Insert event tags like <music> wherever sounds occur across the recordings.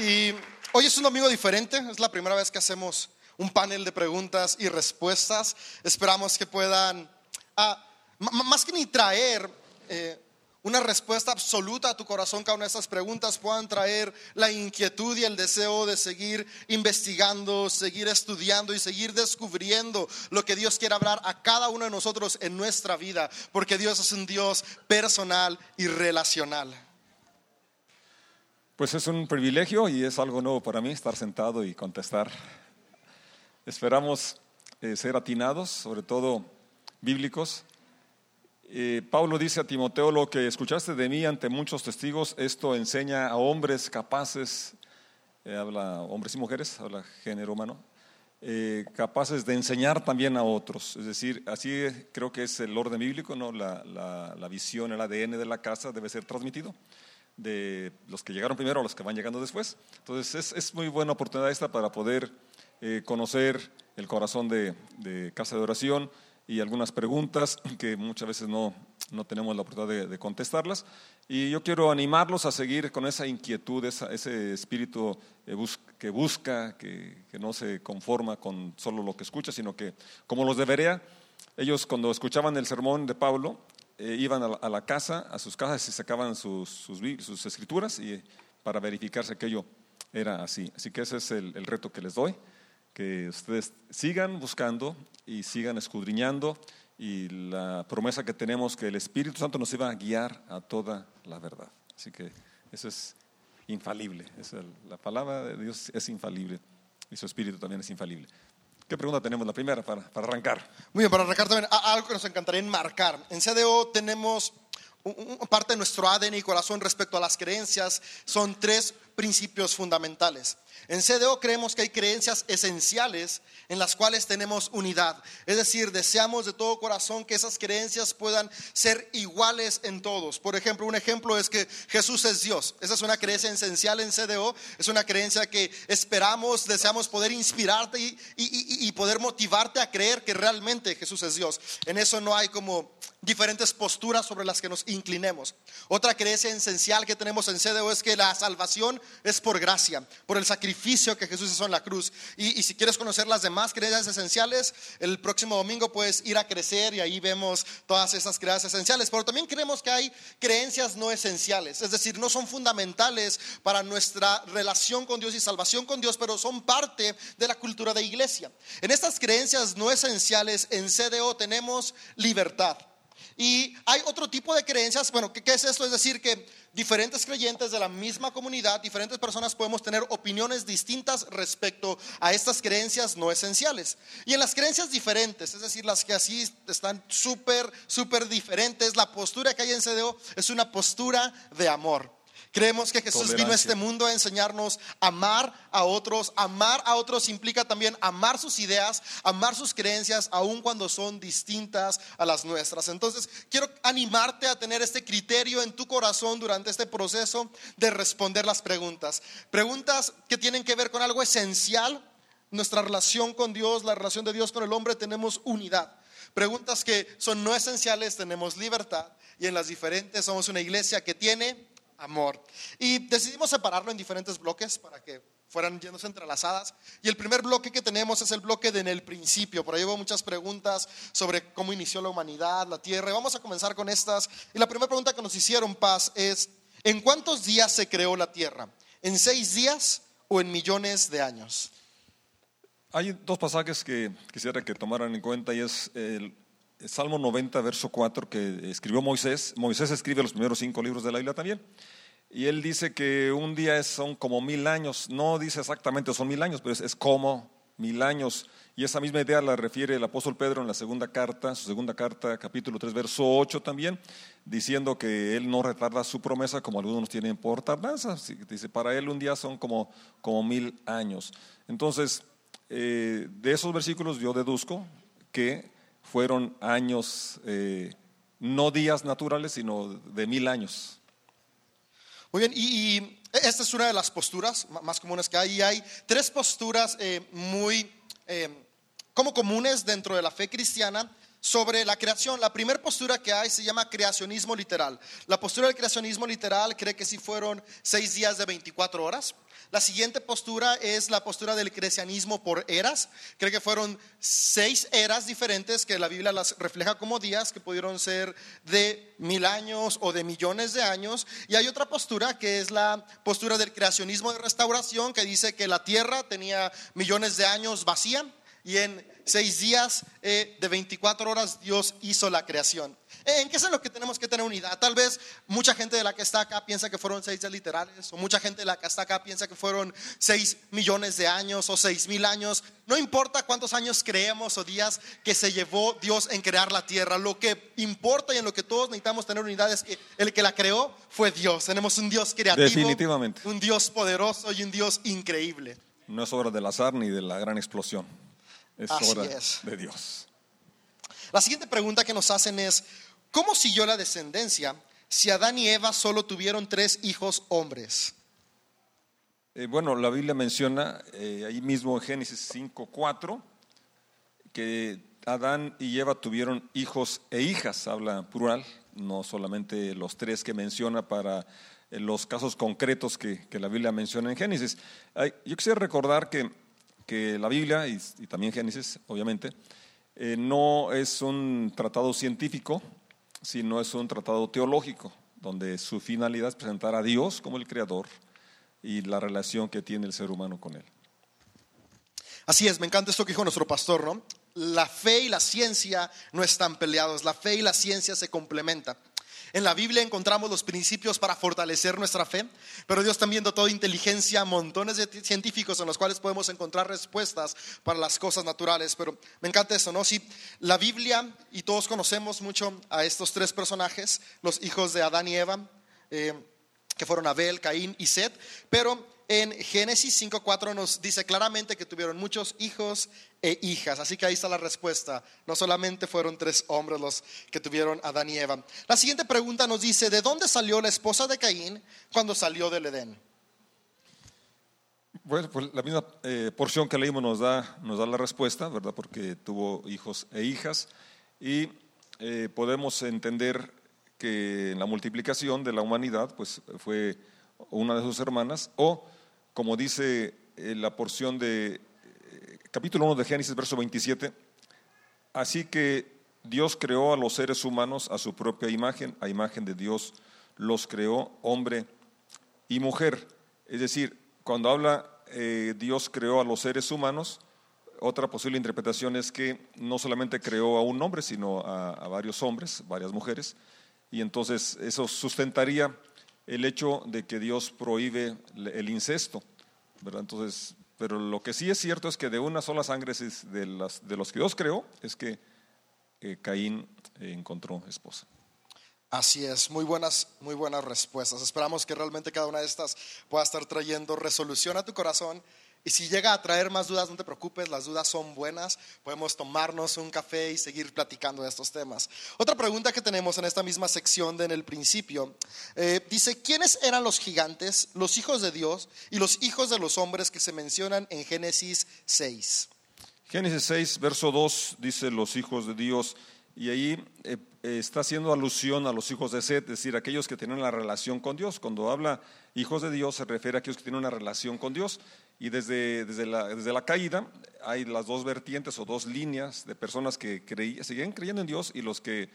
Y hoy es un domingo diferente, es la primera vez que hacemos un panel de preguntas y respuestas. Esperamos que puedan, ah, más que ni traer eh, una respuesta absoluta a tu corazón, cada una de estas preguntas puedan traer la inquietud y el deseo de seguir investigando, seguir estudiando y seguir descubriendo lo que Dios quiere hablar a cada uno de nosotros en nuestra vida, porque Dios es un Dios personal y relacional. Pues es un privilegio y es algo nuevo para mí estar sentado y contestar. Esperamos eh, ser atinados, sobre todo bíblicos. Eh, Pablo dice a Timoteo, lo que escuchaste de mí ante muchos testigos, esto enseña a hombres capaces, eh, habla hombres y mujeres, habla género humano, capaces de enseñar también a otros. Es decir, así creo que es el orden bíblico, ¿no? la, la visión, el ADN de la casa debe ser transmitido de los que llegaron primero a los que van llegando después. Entonces es, muy buena oportunidad esta para poder eh, conocer el corazón de, Casa de Oración y algunas preguntas que muchas veces no, no tenemos la oportunidad de, contestarlas. Y yo quiero animarlos a seguir con esa inquietud, ese espíritu eh, que busca, que, que, no se conforma con solo lo que escucha, sino que, como los de Berea, ellos cuando escuchaban el sermón de Pablo, eh, iban a la, casa, a sus casas y sacaban sus, escrituras y, para verificar si aquello era así. Así que ese es el, reto que les doy, que ustedes sigan buscando y sigan escudriñando y la promesa que tenemos que el Espíritu Santo nos iba a guiar a toda la verdad. Así que eso es infalible, la palabra de Dios es infalible y su Espíritu también es infalible. ¿Qué pregunta tenemos? La primera para, arrancar. Muy bien, para arrancar también algo que nos encantaría enmarcar. En CDO tenemos parte de nuestro ADN y corazón respecto a las creencias. Son tres principios fundamentales. En CDO creemos que hay creencias esenciales en las cuales tenemos unidad. Es decir, deseamos de todo corazón que esas creencias puedan ser iguales en todos. Por ejemplo, un ejemplo es que Jesús es Dios. Esa es una creencia esencial en CDO. Es una creencia que esperamos, deseamos poder inspirarte y, y poder motivarte a creer que realmente Jesús es Dios. En eso no hay como diferentes posturas sobre las que nos inclinemos. Otra creencia esencial que tenemos en CDO es que la salvación es por gracia, por el sacrificio que Jesús hizo en la cruz. Y, si quieres conocer las demás creencias esenciales, el próximo domingo puedes ir a crecer y ahí vemos todas esas creencias esenciales. Pero también creemos que hay creencias no esenciales, es decir, no son fundamentales para nuestra relación con Dios y salvación con Dios, pero son parte de la cultura de iglesia. En estas creencias no esenciales en CDO tenemos libertad. Y hay otro tipo de creencias, bueno, ¿qué, es esto? Es decir, que diferentes creyentes de la misma comunidad, diferentes personas podemos tener opiniones distintas respecto a estas creencias no esenciales. Y en las creencias diferentes, es decir, las que así están súper, súper diferentes, la postura que hay en CDO es una postura de amor. Creemos que Jesús vino a este mundo a enseñarnos a amar a otros. Amar a otros implica también amar sus ideas, amar sus creencias, aun cuando son distintas a las nuestras. Entonces, quiero animarte a tener este criterio en tu corazón durante este proceso de responder las preguntas. Preguntas que tienen que ver con algo esencial, nuestra relación con Dios, la relación de Dios con el hombre, tenemos unidad. Preguntas que son no esenciales, tenemos libertad. Y en las diferentes somos una iglesia que tiene amor. Y decidimos separarlo en diferentes bloques para que fueran yéndose entrelazadas. Y el primer bloque que tenemos es el bloque de en el principio. Por ahí hubo muchas preguntas sobre cómo inició la humanidad, la tierra. Y vamos a comenzar con estas. Y la primera pregunta que nos hicieron, Paz, es, ¿en cuántos días se creó la tierra? ¿En seis días o en millones de años? Hay dos pasajes que quisiera que tomaran en cuenta y es el Salmo 90, verso 4, que escribió Moisés. Moisés escribe los primeros cinco libros de la Biblia también. Y él dice que un día son como mil años. No dice exactamente son mil años, pero es, como mil años. Y esa misma idea la refiere el apóstol Pedro en la segunda carta, su segunda carta, capítulo 3, verso 8 también, diciendo que él no retarda su promesa como algunos tienen por tardanza. Dice, para él un día son como, como mil años. Entonces, eh, de esos versículos yo deduzco que fueron años, eh, no días naturales, sino de mil años. Muy bien, y, esta es una de las posturas más comunes que hay. Y hay tres posturas eh, muy eh, como comunes dentro de la fe cristiana sobre la creación. La primera postura que hay se llama creacionismo literal. La postura del creacionismo literal cree que si fueron seis días de 24 horas. La siguiente postura es la postura del creacionismo por eras. Cree que fueron seis eras diferentes que la Biblia las refleja como días que pudieron ser de mil años o de millones de años. Y hay otra postura que es la postura del creacionismo de restauración que dice que la tierra tenía millones de años vacía y en seis días eh, de 24 horas Dios hizo la creación. ¿En qué es en lo que tenemos que tener unidad? Tal vez mucha gente de la que está acá piensa que fueron seis días literales, o mucha gente de la que está acá piensa que fueron seis millones de años o seis mil años. No importa cuántos años creemos o días que se llevó Dios en crear la tierra, lo que importa y en lo que todos necesitamos tener unidad es que el que la creó fue Dios. Tenemos un Dios creativo, Definitivamente. un Dios poderoso y un Dios increíble. No es obra del azar ni de la gran explosión, es Así obra es. de Dios. La siguiente pregunta que nos hacen es, ¿cómo siguió la descendencia si Adán y Eva solo tuvieron tres hijos hombres? Eh, bueno, la Biblia menciona eh, ahí mismo en Génesis 5.4 que Adán y Eva tuvieron hijos e hijas, habla plural, no solamente los tres que menciona para eh, los casos concretos que, que la Biblia menciona en Génesis. Yo quisiera recordar que, que la Biblia, y, también Génesis, obviamente, eh, no es un tratado científico, sino es un tratado teológico, donde su finalidad es presentar a Dios como el creador y la relación que tiene el ser humano con él. Así es, me encanta esto que dijo nuestro pastor, ¿no? La fe y la ciencia no están peleados, la fe y la ciencia se complementan. En la Biblia encontramos los principios para fortalecer nuestra fe, pero Dios también dotó de inteligencia montones de científicos en los cuales podemos encontrar respuestas para las cosas naturales. Pero me encanta eso, ¿no? Si la Biblia, y todos conocemos mucho a estos tres personajes, los hijos de Adán y Eva, eh, que fueron Abel, Caín y Set, pero en Génesis 5.4 nos dice claramente que tuvieron muchos hijos e hijas, así que ahí está la respuesta. No solamente fueron tres hombres los que tuvieron Adán y Eva. La siguiente pregunta nos dice, ¿de dónde salió la esposa de Caín cuando salió del Edén? Bueno, pues la misma eh, porción que leímos nos da, nos da la respuesta, ¿verdad? Porque tuvo hijos e hijas y eh, podemos entender que en la multiplicación de la humanidad, pues fue una de sus hermanas, o como dice eh, la porción de eh, capítulo 1 de Génesis, verso 27, así que Dios creó a los seres humanos a su propia imagen, a imagen de Dios los creó hombre y mujer. Es decir, cuando habla eh, Dios creó a los seres humanos, otra posible interpretación es que no solamente creó a un hombre, sino a, a varios hombres, varias mujeres, y entonces eso sustentaría el hecho de que Dios prohíbe el incesto, ¿verdad? Entonces, pero lo que sí es cierto es que de una sola sangre de, las, de los que Dios creó es que eh, Caín eh, encontró esposa. Así es, muy buenas, muy buenas respuestas. Esperamos que realmente cada una de estas pueda estar trayendo resolución a tu corazón. Y si llega a traer más dudas, no te preocupes, las dudas son buenas. Podemos tomarnos un café y seguir platicando de estos temas. Otra pregunta que tenemos en esta misma sección de en el principio eh, dice: ¿Quiénes eran los gigantes, los hijos de Dios y los hijos de los hombres que se mencionan en Génesis 6? Génesis 6, verso 2 dice los hijos de Dios, y ahí eh, eh, está haciendo alusión a los hijos de Seth, es decir, aquellos que tienen la relación con Dios. Cuando habla hijos de Dios, se refiere a aquellos que tienen una relación con Dios. Y desde, desde, la, desde la caída hay las dos vertientes o dos líneas de personas que creí, seguían creyendo en Dios y los que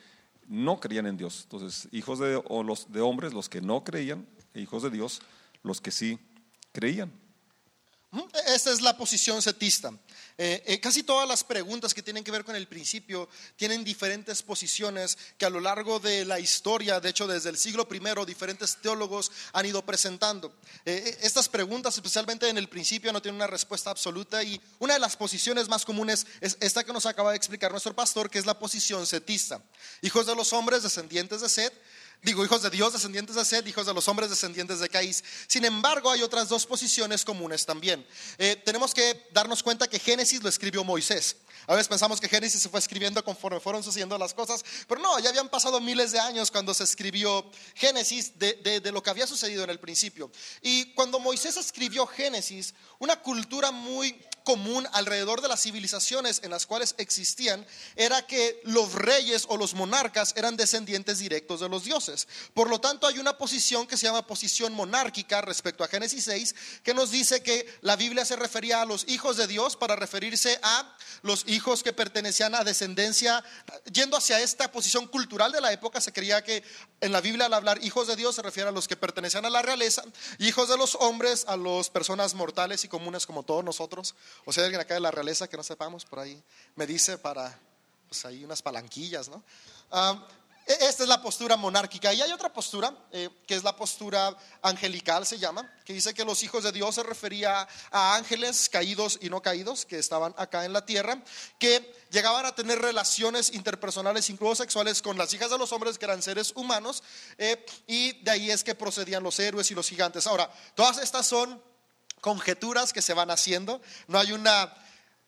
no creían en Dios. Entonces, hijos de, o los de hombres, los que no creían, e hijos de Dios, los que sí creían. Esta es la posición setista. Eh, eh, casi todas las preguntas que tienen que ver con el principio tienen diferentes posiciones que a lo largo de la historia, de hecho desde el siglo I, diferentes teólogos han ido presentando. Eh, estas preguntas, especialmente en el principio, no tienen una respuesta absoluta y una de las posiciones más comunes es esta que nos acaba de explicar nuestro pastor, que es la posición setista. Hijos de los hombres, descendientes de Set, Digo, hijos de Dios, descendientes de Sed, hijos de los hombres, descendientes de Caís. Sin embargo, hay otras dos posiciones comunes también. Eh, tenemos que darnos cuenta que Génesis lo escribió Moisés. A veces pensamos que Génesis se fue escribiendo conforme fueron sucediendo las cosas, pero no, ya habían pasado miles de años cuando se escribió Génesis de, de, lo que había sucedido en el principio. Y cuando Moisés escribió Génesis, una cultura muy común alrededor de las civilizaciones en las cuales existían era que los reyes o los monarcas eran descendientes directos de los dioses. Por lo tanto, hay una posición que se llama posición monárquica respecto a Génesis 6, que nos dice que la Biblia se refería a los hijos de Dios para referirse a los hijos que pertenecían a descendencia, yendo hacia esta posición cultural de la época, se creía que en la Biblia al hablar hijos de Dios se refiere a los que pertenecían a la realeza, hijos de los hombres a las personas mortales y comunes como todos nosotros. O sea, alguien acá de la realeza que no sepamos por ahí, me dice para, pues ahí unas palanquillas, ¿no? E, esta es la postura monárquica. Y hay otra postura, eh, que es la postura angelical, se llama, que dice que los hijos de Dios se refería a ángeles caídos y no caídos, que estaban acá en la tierra, que llegaban a tener relaciones interpersonales, incluso sexuales, con las hijas de los hombres, que eran seres humanos, eh, y de ahí es que procedían los héroes y los gigantes. Ahora, todas estas son conjeturas que se van haciendo, no hay una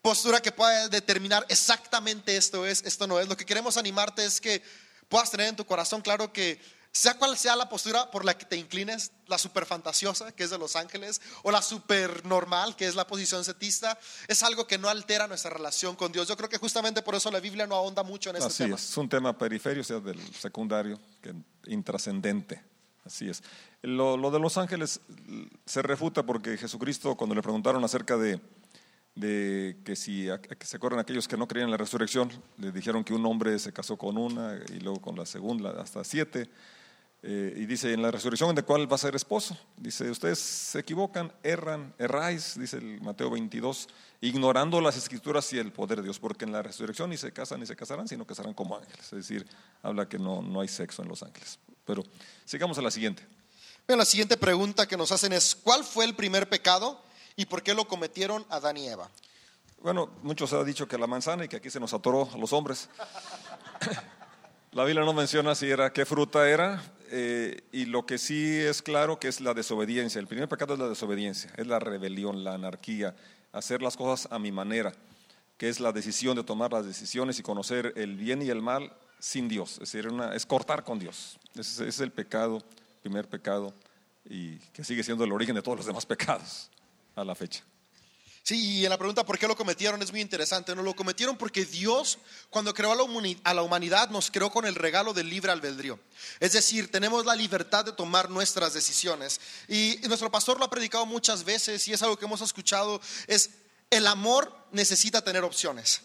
postura que pueda determinar exactamente esto es, esto no es. Lo que queremos animarte es que puedas tener en tu corazón claro que sea cual sea la postura por la que te inclines, la super fantasiosa, que es de los ángeles, o la super normal, que es la posición setista, es algo que no altera nuestra relación con Dios. Yo creo que justamente por eso la Biblia no ahonda mucho en ese Así tema. Es, es un tema periferio, o sea, del secundario, que intrascendente. Así es. Lo, de los ángeles se refuta porque Jesucristo, cuando le preguntaron acerca de, que si se acuerdan aquellos que no creían en la resurrección, le dijeron que un hombre se casó con una y luego con la segunda, hasta siete. Eh, y dice, en la resurrección, ¿de cuál va a ser esposo? Dice, ustedes se equivocan, erran, erráis, dice el Mateo 22, ignorando las escrituras y el poder de Dios, porque en la resurrección ni se casan ni se casarán, sino que serán como ángeles. Es decir, habla que no, no hay sexo en los ángeles. Pero sigamos a la siguiente. Bien, la siguiente pregunta que nos hacen es, ¿cuál fue el primer pecado y por qué lo cometieron Adán y Eva? Bueno, muchos han dicho que la manzana y que aquí se nos atoró a los hombres. <laughs> La Biblia no menciona si era qué fruta era eh, y lo que sí es claro que es la desobediencia. El primer pecado es la desobediencia, es la rebelión, la anarquía, hacer las cosas a mi manera, que es la decisión de tomar las decisiones y conocer el bien y el mal sin Dios, es cortar con Dios. Es el pecado, primer pecado, y que sigue siendo el origen de todos los demás pecados a la fecha. Sí, y en la pregunta por qué lo cometieron es muy interesante. No lo cometieron porque Dios, cuando creó a la humanidad, nos creó con el regalo del libre albedrío. Es decir, tenemos la libertad de tomar nuestras decisiones. Y nuestro pastor lo ha predicado muchas veces y es algo que hemos escuchado, es el amor necesita tener opciones.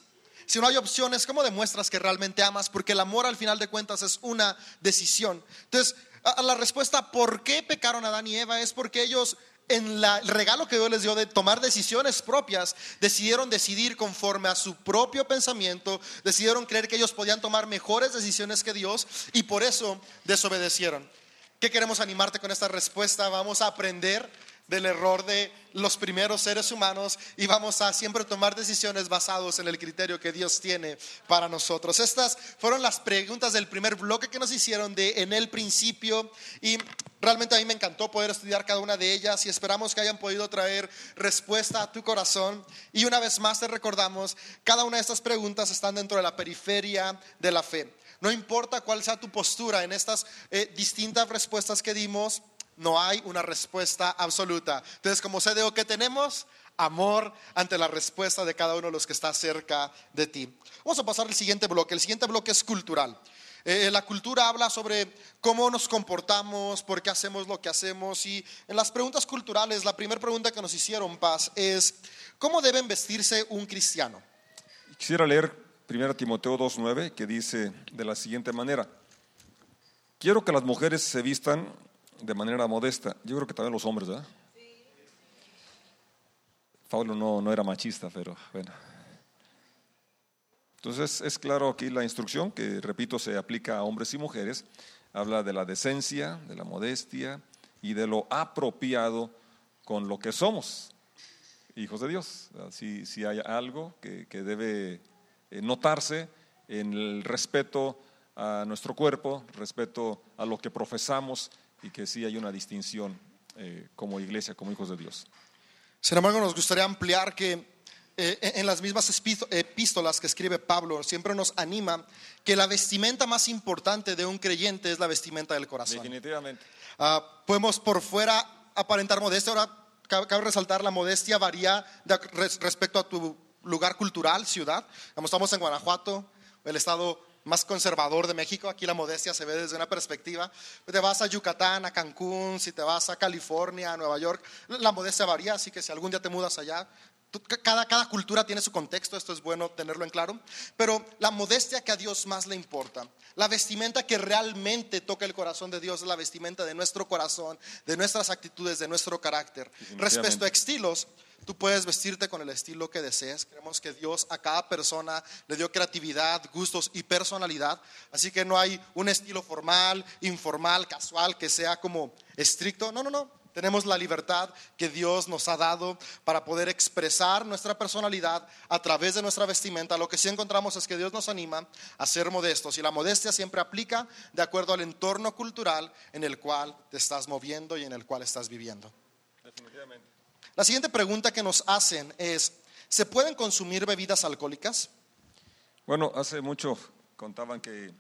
Si no hay opciones, ¿cómo demuestras que realmente amas? Porque el amor al final de cuentas es una decisión. Entonces, a la respuesta por qué pecaron Adán y Eva es porque ellos en el regalo que Dios les dio de tomar decisiones propias, decidieron decidir conforme a su propio pensamiento, decidieron creer que ellos podían tomar mejores decisiones que Dios y por eso desobedecieron. ¿Qué queremos animarte con esta respuesta? Vamos a aprender del error de los primeros seres humanos y vamos a siempre tomar decisiones basados en el criterio que Dios tiene para nosotros. Estas fueron las preguntas del primer bloque que nos hicieron de en el principio y realmente a mí me encantó poder estudiar cada una de ellas y esperamos que hayan podido traer respuesta a tu corazón y una vez más te recordamos, cada una de estas preguntas están dentro de la periferia de la fe. No importa cuál sea tu postura en estas eh, distintas respuestas que dimos, no hay una respuesta absoluta. Entonces, como CDO, ¿qué tenemos? Amor ante la respuesta de cada uno de los que está cerca de ti. Vamos a pasar al siguiente bloque. El siguiente bloque es cultural. Eh, la cultura habla sobre cómo nos comportamos, por qué hacemos lo que hacemos. Y en las preguntas culturales, la primera pregunta que nos hicieron, Paz, es ¿cómo deben vestirse un cristiano? Quisiera leer 1 Timoteo 2.9, que dice de la siguiente manera, quiero que las mujeres se vistan de manera modesta. Yo creo que también los hombres, ¿verdad? Pablo no, no era machista, pero bueno. Entonces es claro aquí la instrucción que, repito, se aplica a hombres y mujeres. Habla de la decencia, de la modestia y de lo apropiado con lo que somos, hijos de Dios. Si, si hay algo que, que debe eh, notarse en el respeto a nuestro cuerpo, respeto a lo que profesamos, y que sí hay una distinción eh, como iglesia, como hijos de Dios. Sin embargo, nos gustaría ampliar que eh, en las mismas epístolas que escribe Pablo, siempre nos anima que la vestimenta más importante de un creyente es la vestimenta del corazón. Definitivamente. Ah, podemos por fuera aparentar modestia. Ahora, cabe, resaltar, la modestia varía de res- respecto a tu lugar cultural, ciudad. Como estamos en Guanajuato, el estado más conservador de México, aquí la modestia se ve desde una perspectiva. Te vas a Yucatán, a Cancún, si te vas a California, a Nueva York, la modestia varía, así que si algún día te mudas allá, tú- cada, cada cultura tiene su contexto, esto es bueno tenerlo en claro, pero la modestia que a Dios más le importa, la vestimenta que realmente toca el corazón de Dios es la vestimenta de nuestro corazón, de nuestras actitudes, de nuestro carácter. Respecto a estilos, tú puedes vestirte con el estilo que desees. Creemos que Dios a cada persona le dio creatividad, gustos y personalidad, así que no hay un estilo formal, informal, casual, que sea como estricto. No, no, no. Tenemos la libertad que Dios nos ha dado para poder expresar nuestra personalidad a través de nuestra vestimenta. Lo que sí encontramos es que Dios nos anima a ser modestos y la modestia siempre aplica de acuerdo al entorno cultural en el cual te estás moviendo y en el cual estás viviendo. Definitivamente. La siguiente pregunta que nos hacen es, ¿se pueden consumir bebidas alcohólicas? Bueno, hace mucho contaban que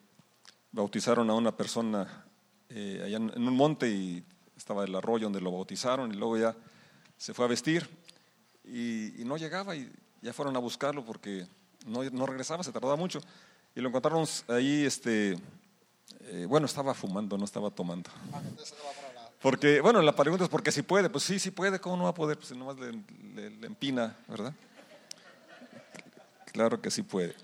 bautizaron a una persona eh, allá en, un monte y estaba el arroyo donde lo bautizaron y luego ya se fue a vestir y, y no llegaba y ya fueron a buscarlo porque no, no regresaba, se tardaba mucho y lo encontraron ahí, este, eh, bueno, estaba fumando, no estaba tomando. Porque, bueno, la pregunta es porque si puede, pues sí, sí puede, ¿cómo no va a poder? Pues si nomás le, le- empina, ¿verdad? Claro que sí puede.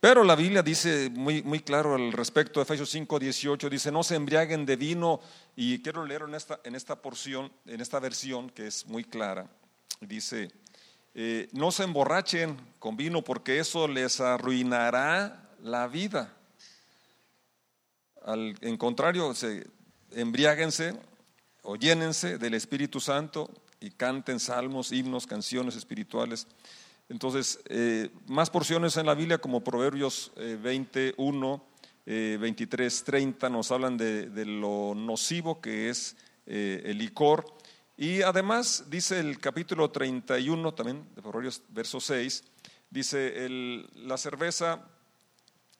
Pero la Biblia dice muy, muy claro al respecto, Efesios 5, 18, dice, no se embriaguen de vino, y quiero leer en esta, en esta porción, en esta versión que es muy clara, dice, eh, no se emborrachen con vino porque eso les arruinará la vida. Al, en contrario, se, o llénense del Espíritu Santo y canten salmos, himnos, canciones espirituales. Entonces, eh, más porciones en la Biblia como Proverbios eh, 21, eh, 23, 30 nos hablan de, lo nocivo que es eh, el licor. Y además dice el capítulo 31 también de Proverbios, verso 6, dice, la cerveza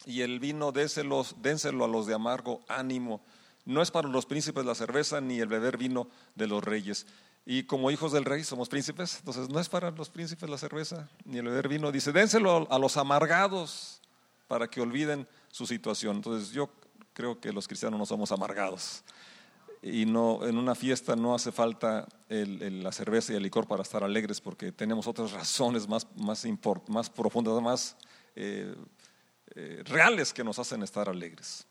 y el vino dénselo a los de amargo ánimo. No es para los príncipes la cerveza ni el beber vino de los reyes. Y como hijos del rey somos príncipes, entonces no es para los príncipes la cerveza ni el beber vino. Dice, dénselo a los amargados para que olviden su situación. Entonces yo creo que los cristianos no somos amargados. Y no, en una fiesta no hace falta la cerveza y el licor para estar alegres porque tenemos otras razones más profundas, más eh, eh, reales que nos hacen estar alegres.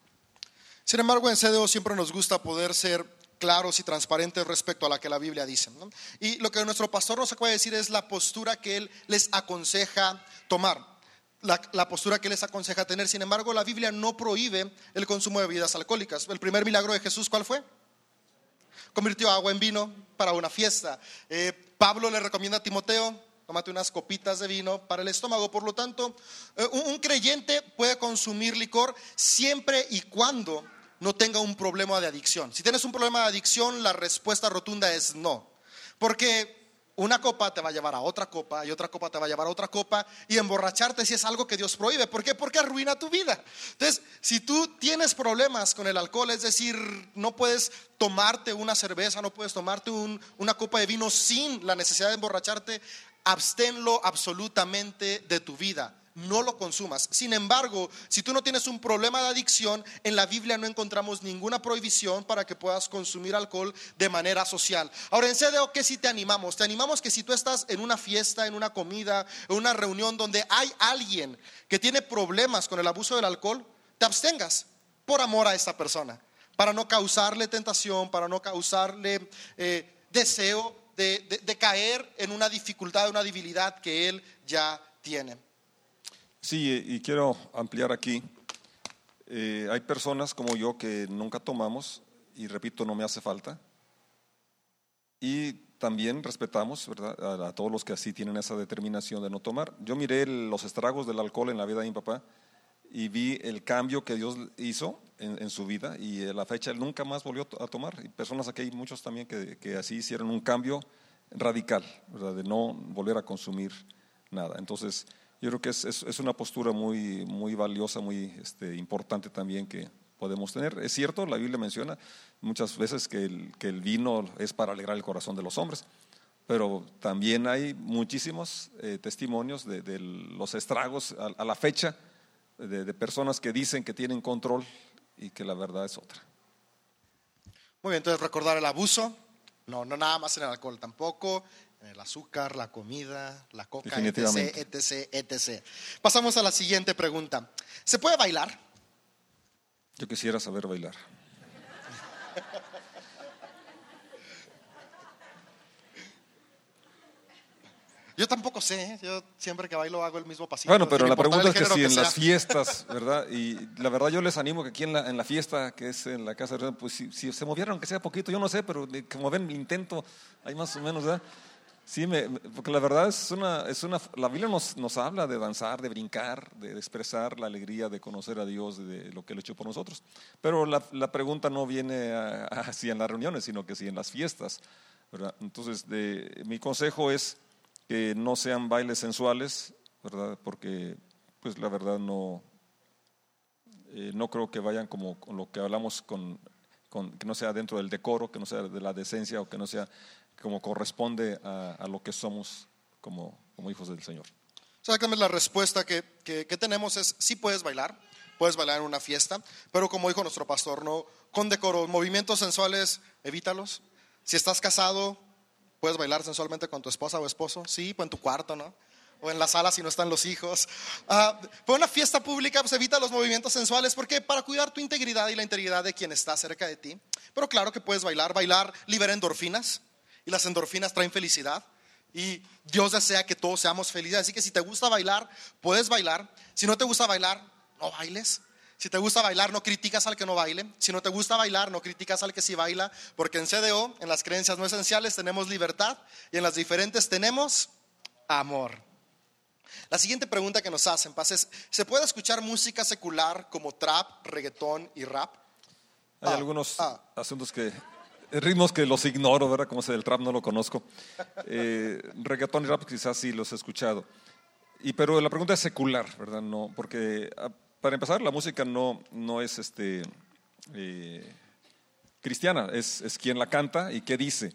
Sin embargo, en CDO siempre nos gusta poder ser claros y transparentes respecto a lo que la Biblia dice. Y lo que nuestro pastor nos acaba de decir es la postura que él les aconseja tomar, la, la postura que les aconseja tener. Sin embargo, la Biblia no prohíbe el consumo de bebidas alcohólicas. El primer milagro de Jesús, ¿cuál fue? Convirtió agua en vino para una fiesta. Eh, Pablo le recomienda a Timoteo, tómate unas copitas de vino para el estómago. Por lo tanto, eh, un creyente puede consumir licor siempre y cuando no tenga un problema de adicción. Si tienes un problema de adicción, la respuesta rotunda es no. Porque una copa te va a llevar a otra copa y otra copa te va a llevar a otra copa y emborracharte si es algo que Dios prohíbe. ¿Por qué? Porque arruina tu vida. Entonces, si tú tienes problemas con el alcohol, es decir, no puedes tomarte una cerveza, no puedes tomarte un- una copa de vino sin la necesidad de emborracharte, absténlo absolutamente de tu vida. No lo consumas. Sin embargo, si tú no tienes un problema de adicción, en la Biblia no encontramos ninguna prohibición para que puedas consumir alcohol de manera social. Ahora, en CDO, ¿qué si te animamos? Te animamos que si tú estás en una fiesta, en una comida, en una reunión donde hay alguien que tiene problemas con el abuso del alcohol, te abstengas por amor a esa persona, para no causarle tentación, para no causarle eh, deseo de, de- caer en una dificultad, una debilidad que él ya tiene. Sí, y quiero ampliar aquí. Eh, hay personas como yo que nunca tomamos, y repito, no me hace falta. Y también respetamos. A, todos los que así tienen esa determinación de no tomar. Yo miré los estragos del alcohol en la vida de mi papá y vi el cambio que Dios hizo en, su vida y a la fecha él nunca más volvió a tomar. Y personas aquí hay muchos también que, que así hicieron un cambio radical, de no volver a consumir nada. Entonces, yo creo que es, es, una postura muy, muy valiosa, muy este, importante también que podemos tener. Es cierto, la Biblia menciona muchas veces que el, que el vino es para alegrar el corazón de los hombres, pero también hay muchísimos eh, testimonios de, los estragos a, a la fecha de, de personas que dicen que tienen control y que la verdad es otra. Muy bien, entonces recordar el abuso, no, no nada más en el alcohol tampoco, el azúcar, la comida, la coca, etc, etc, etc. Pasamos a la siguiente pregunta. ¿Se puede bailar? Yo quisiera saber bailar. Yo tampoco sé, ¿eh? yo siempre que bailo hago el mismo pasito. Bueno, pero la pregunta es que si que en sea. las fiestas, <laughs> ¿verdad? Y la verdad yo les animo que aquí en la, en la fiesta, que es en la casa, pues si, si, se movieran, aunque sea poquito, yo no sé, pero como ven, intento, hay más o menos, ¿verdad? Sí, porque la verdad es una, es una, la Biblia nos, nos habla de danzar, de brincar, de expresar la alegría de conocer a Dios, de lo que Él ha hecho por nosotros. Pero la, la pregunta no viene así <laughs> en las reuniones, sino que sí en las fiestas. Entonces, mi consejo es que no sean bailes sensuales, ¿verdad? Porque, pues la verdad no, eh, no creo que vayan como con lo que hablamos con, con, que no sea dentro del decoro, que no sea de la decencia o que no sea como corresponde a, a lo que somos como, como, hijos del Señor. Exactamente la respuesta que, que, que, tenemos es, sí puedes bailar, puedes bailar en una fiesta, pero como dijo nuestro pastor, no con decoro, movimientos sensuales, evítalos. Si estás casado, puedes bailar sensualmente con tu esposa o esposo, sí, pues en tu cuarto, ¿no? O en la sala si no están los hijos. Uh, pero una fiesta pública, pues evita los movimientos sensuales, porque para cuidar tu integridad y la integridad de quien está cerca de ti. Pero claro que puedes bailar, bailar libera endorfinas y las endorfinas traen felicidad. Y Dios desea que todos seamos felices. Así que si te gusta bailar, puedes bailar. Si no te gusta bailar, no bailes. Si te gusta bailar, no criticas al que no baile. Si no te gusta bailar, no criticas al que sí baila. Porque en CDO, en las creencias no esenciales, tenemos libertad y en las diferentes tenemos amor. La siguiente pregunta que nos hacen, Paz, es, ¿se puede escuchar música secular como trap, reggaetón y rap? Hay ah, algunos ah. asuntos que ritmos que los ignoro, ¿verdad? Como del trap no lo conozco. Eh, reggaetón y rap quizás sí los he escuchado. Y, pero la pregunta es secular, ¿verdad? No, porque ah, para empezar la música no, no es este, eh, cristiana, es, es quien la canta y qué dice.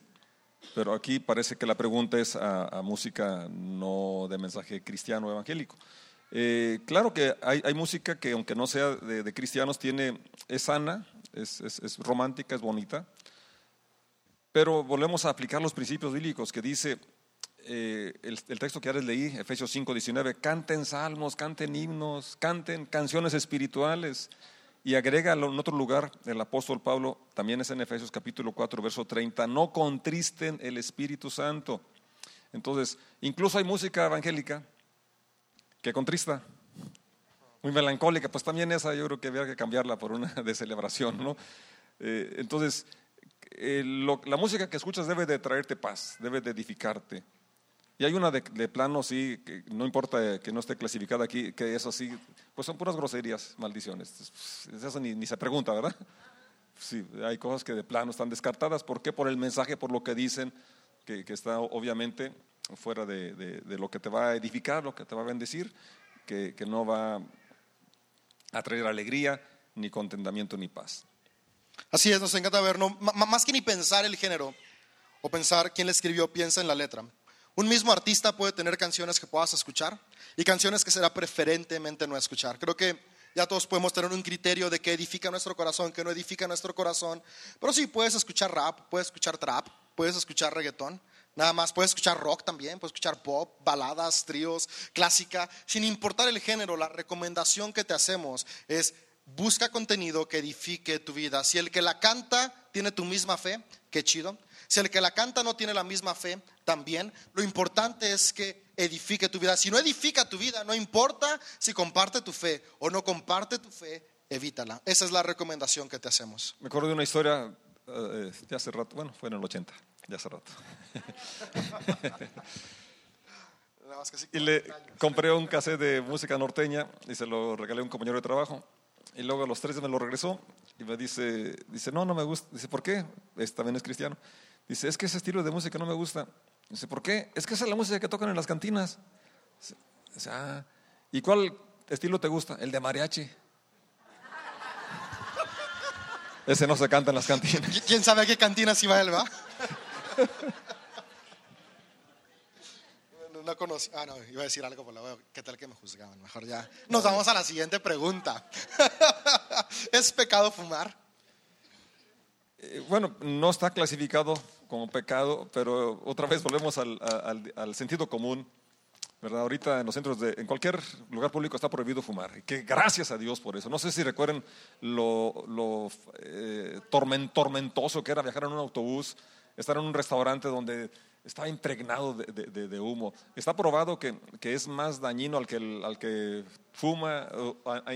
Pero aquí parece que la pregunta es a, a música no de mensaje cristiano evangélico. Eh, claro que hay, hay, música que aunque no sea de, de cristianos tiene, es sana, es, es, es romántica, es bonita, pero volvemos a aplicar los principios bíblicos que dice eh, el, el, texto que ya les leí, Efesios 5, 19, canten salmos, canten himnos, canten canciones espirituales. Y agrega en otro lugar, el apóstol Pablo, también es en Efesios capítulo 4, verso 30, no contristen el Espíritu Santo. Entonces, incluso hay música evangélica que contrista, muy melancólica, pues también esa yo creo que había que cambiarla por una <laughs> de celebración, ¿no? Eh, entonces, eh, lo, la música que escuchas debe de traerte paz, debe de edificarte. Y hay una de, de, plano, sí, que no importa que no esté clasificada aquí, que es así, pues son puras groserías, maldiciones. Eso ni, ni se pregunta, ¿verdad? Sí, hay cosas que de plano están descartadas. ¿Por qué? Por el mensaje, por lo que dicen, que, que está obviamente fuera de, de, de, lo que te va a edificar, lo que te va a bendecir, que, que no va a traer alegría, ni contentamiento, ni paz. Así es, nos encanta ver, más que ni pensar el género o pensar quién le escribió, piensa en la letra. Un mismo artista puede tener canciones que puedas escuchar y canciones que será preferentemente no escuchar. Creo que ya todos podemos tener un criterio de qué edifica nuestro corazón, qué no edifica nuestro corazón. Pero sí, puedes escuchar rap, puedes escuchar trap, puedes escuchar reggaetón. Nada más, puedes escuchar rock también, puedes escuchar pop, baladas, tríos, clásica. Sin importar el género, la recomendación que te hacemos es busca contenido que edifique tu vida. Si el que la canta tiene tu misma fe, qué chido. Si el que la canta no tiene la misma fe, también. Lo importante es que edifique tu vida. Si no edifica tu vida, no importa si comparte tu fe o no comparte tu fe, evítala. Esa es la recomendación que te hacemos. Me acuerdo de una historia uh, de hace rato, bueno, fue en el 80, de hace rato. <laughs> y le compré un cassette de música norteña y se lo regalé a un compañero de trabajo. Y luego a los tres me lo regresó y me dice, dice, no, no me gusta. Dice, ¿por qué? Este también es cristiano. Dice, es que ese estilo de música no me gusta. Dice, ¿por qué? Es que esa es la música que tocan en las cantinas. Dice, ah, ¿y cuál estilo te gusta? El de mariachi. <laughs> Ese no se canta en las cantinas. ¿Qui- ¿Quién sabe a qué cantinas iba él, va? <laughs> No, no conocí. Ah, no, iba a decir algo, pero luego, ¿qué tal que me juzgaban? Mejor ya. Nos vamos a la siguiente pregunta. <laughs> ¿Es pecado fumar? Eh, Bueno, no está clasificado como pecado, pero otra vez volvemos al, al- sentido común, ¿verdad? Ahorita en los centros de, en cualquier lugar público está prohibido fumar, y que gracias a Dios por eso. No sé si recuerden lo, eh, tormen- tormentoso que era viajar en un autobús, estar en un restaurante donde estaba impregnado de, de- humo. Está probado que, que es más dañino al que, al que fuma,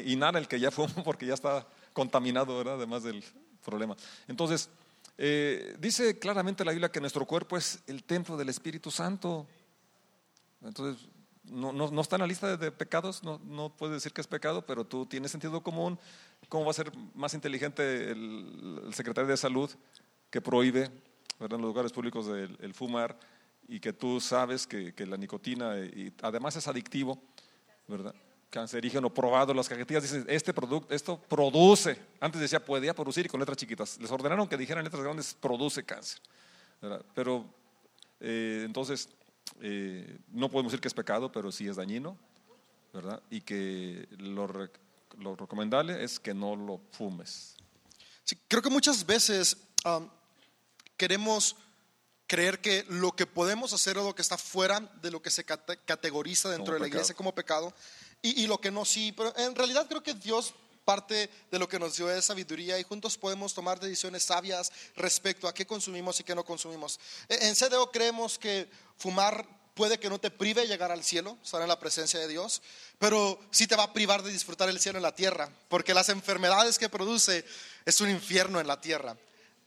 inhala el que ya <laughs> fuma porque ya está contaminado, ¿verdad? Además del problema. Entonces, eh, dice claramente la Biblia que nuestro cuerpo es el templo del Espíritu Santo. Entonces, no, no- no está en la lista de, pecados, no, no puedes decir que es pecado, pero tú tienes sentido común. ¿Cómo va a ser más inteligente el, el secretario de Salud que prohíbe ¿verdad? en los lugares públicos el, el fumar y que tú sabes que, que la nicotina y además es adictivo, ¿verdad? cancerígeno probado, las cajetillas dicen, este producto, esto produce, antes decía podía producir y con letras chiquitas, les ordenaron que dijeran letras grandes, produce cáncer, ¿verdad? pero eh, entonces eh, no podemos decir que es pecado, pero sí es dañino, ¿verdad? Y que lo, lo recomendable es que no lo fumes. Sí, creo que muchas veces um, queremos creer que lo que podemos hacer es lo que está fuera de lo que se cate- categoriza dentro Como de la pecado. iglesia como pecado y, y lo que no sí. Pero en realidad creo que Dios parte de lo que nos dio es sabiduría y juntos podemos tomar decisiones sabias respecto a qué consumimos y qué no consumimos. E- En CDO creemos que fumar puede que no te prive de llegar al cielo, estar en la presencia de Dios, pero sí te va a privar de disfrutar el cielo en la tierra, porque las enfermedades que produce es un infierno en la tierra.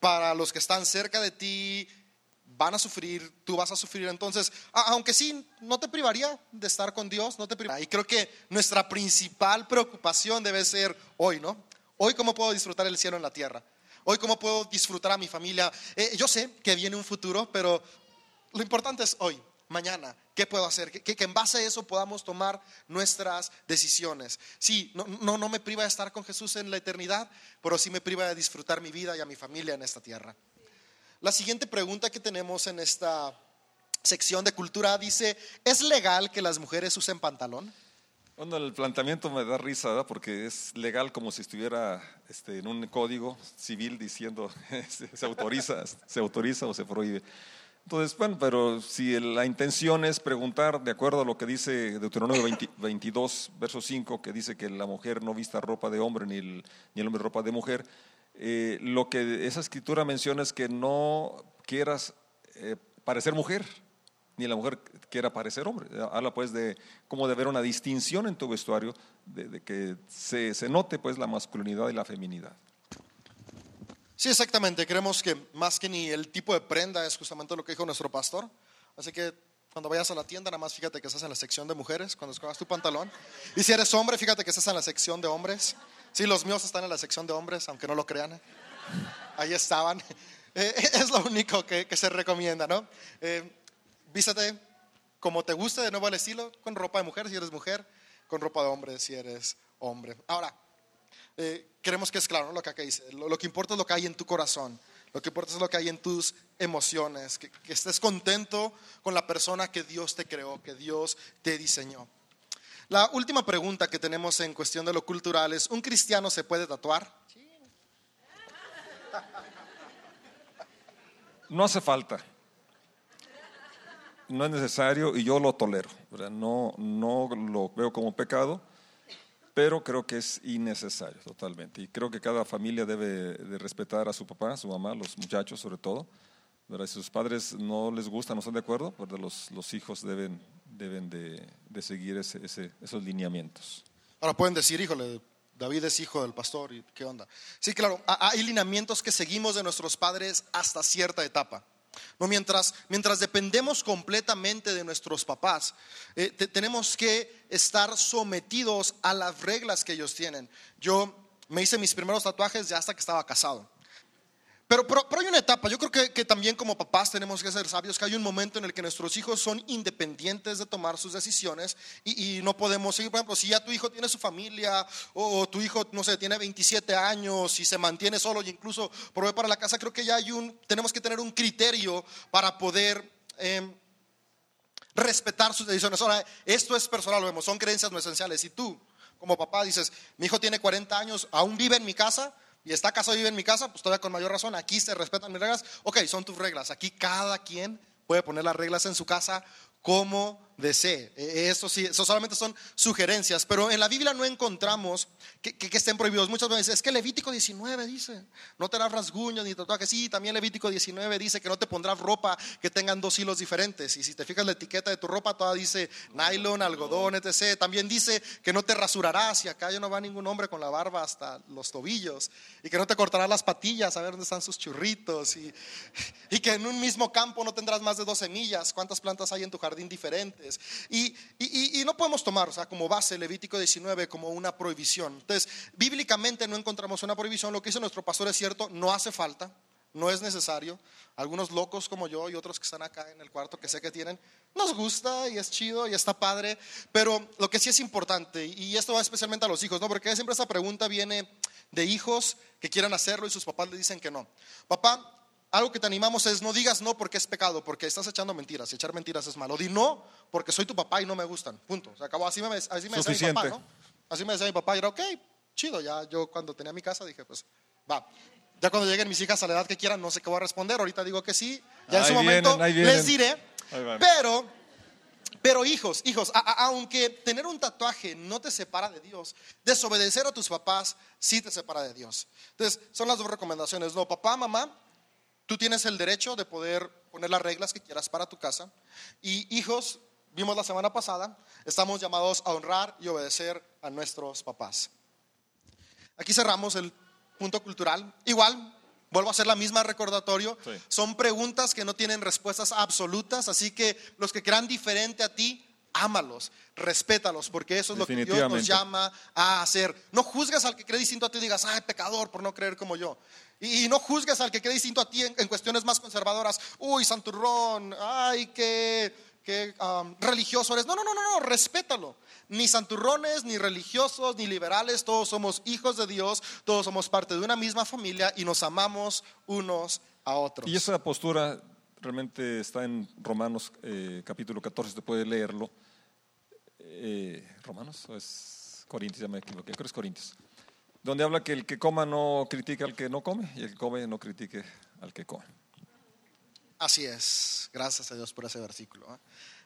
Para los que están cerca de ti, van a sufrir, tú vas a sufrir. Entonces, aunque sí, no te privaría de estar con Dios, no te privaría. Y creo que nuestra principal preocupación debe ser hoy, ¿no? Hoy, ¿cómo puedo disfrutar el cielo en la tierra? Hoy, ¿cómo puedo disfrutar a mi familia? Eh, yo sé que viene un futuro, pero lo importante es hoy, mañana, ¿qué puedo hacer? Que, que- en base a eso podamos tomar nuestras decisiones. Sí, no, no, no me priva de estar con Jesús en la eternidad, pero sí me priva de disfrutar mi vida y a mi familia en esta tierra. La siguiente pregunta que tenemos en esta sección de cultura dice, ¿es legal que las mujeres usen pantalón? Bueno, el planteamiento me da risa, ¿verdad? Porque es legal como si estuviera este, en un código civil diciendo <laughs> se autoriza, se autoriza o se prohíbe. Entonces, bueno, pero si la intención es preguntar, de acuerdo a lo que dice Deuteronomio 20 22, verso 5, que dice que la mujer no vista ropa de hombre ni el, ni el hombre ropa de mujer, eh, lo que esa escritura menciona es que no quieras eh, parecer mujer, ni la mujer quiera parecer hombre. Habla pues de cómo de haber una distinción en tu vestuario, de, de que se, se note pues la masculinidad y la feminidad. Sí, exactamente. Creemos que más que ni el tipo de prenda es justamente lo que dijo nuestro pastor. Así que cuando vayas a la tienda, nada más fíjate que estás en la sección de mujeres, cuando escogas tu pantalón. Y si eres hombre, fíjate que estás en la sección de hombres. Sí, los míos están en la sección de hombres, aunque no lo crean. Ahí estaban. <laughs> Eh, es lo único que, se recomienda, ¿no? Eh, como te guste, de nuevo el estilo, con ropa de mujer si eres mujer, con ropa de hombre si eres hombre. Ahora, eh, creemos que es claro ¿no? lo que acá dice. Lo, que importa es lo que hay en tu corazón. Lo que importa es lo que hay en tus emociones. Que, que estés contento con la persona que Dios te creó, que Dios te diseñó. La última pregunta que tenemos en cuestión de lo cultural es, ¿un cristiano se puede tatuar? No hace falta. No es necesario y yo lo tolero. No, no lo veo como pecado, pero creo que es innecesario totalmente. Y creo que cada familia debe de respetar a su papá, a su mamá, los muchachos sobre todo. ¿verdad? Si sus padres no les gusta, no están de acuerdo, ¿verdad? Los, los hijos deben, deben de, de seguir ese- ese- esos lineamientos. Ahora pueden decir, híjole, David es hijo del pastor, ¿y qué onda? Sí, claro, ha- hay lineamientos que seguimos de nuestros padres hasta cierta etapa. No, mientras, mientras dependemos completamente de nuestros papás, eh, te- tenemos que estar sometidos a las reglas que ellos tienen. Yo me hice mis primeros tatuajes ya hasta que estaba casado. Pero, pero, pero hay una etapa, yo creo que, que también como papás tenemos que ser sabios, que hay un momento en el que nuestros hijos son independientes de tomar sus decisiones y, no podemos seguir, por ejemplo, si ya tu hijo tiene su familia o, o tu hijo, no sé, tiene 27 años y se mantiene solo y incluso provee para la casa, creo que ya hay un, tenemos que tener un criterio para poder... Eh, respetar sus decisiones. Ahora, esto es personal, lo vemos, son creencias no esenciales. Si tú, como papá, dices, mi hijo tiene 40 años, aún vive en mi casa y está casado vive en mi casa, pues todavía con mayor razón, aquí se respetan mis reglas. Ok, son tus reglas. Aquí cada quien puede poner las reglas en su casa como desee. E, eso sí, eso solamente son sugerencias, pero en la Biblia no encontramos que, estén prohibidos. Muchas veces es que Levítico 19 dice, no te harás rasguños ni tatuajes. Sí, también Levítico 19 dice que no te pondrás ropa que tengan dos hilos diferentes. Y si te fijas la etiqueta de tu ropa, toda dice nylon, algodón, etc. También dice que no te rasurarás y acá ya no va ningún hombre con la barba hasta los tobillos. Y que no te cortarás las patillas a ver dónde están sus churritos. Y, <laughs> y que en un mismo campo no tendrás más de dos semillas. ¿Cuántas plantas hay en tu jardín diferentes? Y, no podemos tomar, o sea, como base Levítico 19 como una prohibición. Entonces, bíblicamente no encontramos una prohibición. Lo que dice nuestro pastor es cierto, no hace falta, no es necesario. Algunos locos como yo y otros que están acá en el cuarto que sé que tienen, nos gusta y es chido y está padre. Pero lo que sí es importante, y esto va especialmente a los hijos, ¿no? Porque siempre esa pregunta viene de hijos que quieran hacerlo y sus papás le dicen que no. Papá, algo que te animamos es no digas no porque es pecado, porque estás echando mentiras. Y echar mentiras es malo. Di no porque soy tu papá y no me gustan. Punto. Se acabó. Así me, así me decía mi papá, ¿no? Así me decía mi papá y era ok, chido. Ya yo cuando tenía mi casa dije, pues va. Ya cuando lleguen mis hijas a la edad que quieran, no sé qué voy a responder. Ahorita digo que sí. Ya en ahí su momento vienen, les diré. Pero, pero hijos, hijos, a, a, aunque tener un tatuaje no te separa de Dios, desobedecer a tus papás sí te separa de Dios. Entonces, son las dos recomendaciones. No, papá, mamá, Tú tienes el derecho de poder poner las reglas que quieras para tu casa. Y hijos, vimos la semana pasada, estamos llamados a honrar y obedecer a nuestros papás. Aquí cerramos el punto cultural. Igual, vuelvo a hacer la misma recordatorio. Sí. Son preguntas que no tienen respuestas absolutas, así que los que crean diferente a ti, ámalos, respétalos, porque eso es lo que Dios nos llama a hacer. No juzgues al que cree distinto a ti y digas, ay, pecador por no creer como yo. Y, no juzgues al que cree distinto a ti en, en, cuestiones más conservadoras. Uy, santurrón, ay, qué, qué religioso eres. No, no, no, no, no, respétalo. Ni santurrones, ni religiosos, ni liberales, todos somos hijos de Dios, todos somos parte de una misma familia y nos amamos unos a otros. Y esa postura realmente está en Romanos eh, capítulo 14, te puede leerlo. Eh, ¿Romanos o es Corintios? Ya me equivoqué, creo que es Corintios. Donde habla que el que coma no critique al que no come y el que come no critique al que come. Así es, gracias a Dios por ese versículo. ¿eh?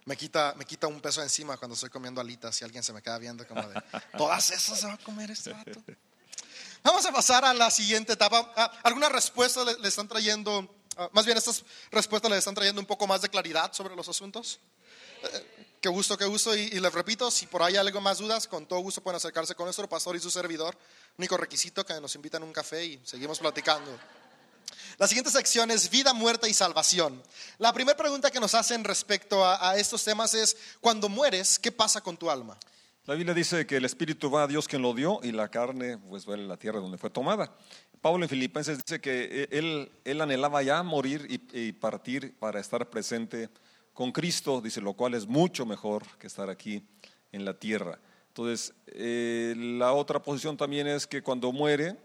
Me, quita, me quita un peso encima cuando estoy comiendo alitas y alguien se me queda viendo como de, todas esas se va a comer este vato. Vamos a pasar a la siguiente etapa. Ah, ¿Alguna respuesta le, le están trayendo? Uh, más bien estas respuestas le están trayendo un poco más de claridad sobre los asuntos. Eh, Qué gusto, qué gusto. Y, y, les repito, si por ahí hay algo más dudas, con todo gusto pueden acercarse con nuestro pastor y su servidor. Único requisito que nos invitan a un café y seguimos platicando. La siguiente sección es vida, muerte y salvación. La primera pregunta que nos hacen respecto a, estos temas es, cuando mueres, ¿qué pasa con tu alma? La Biblia dice que el espíritu va a Dios quien lo dio y la carne pues a la tierra donde fue tomada. Pablo en Filipenses dice que él, él anhelaba ya morir y partir para estar presente con Cristo, dice, lo cual es mucho mejor que estar aquí en la tierra. Entonces, eh, la otra posición también es que cuando muere,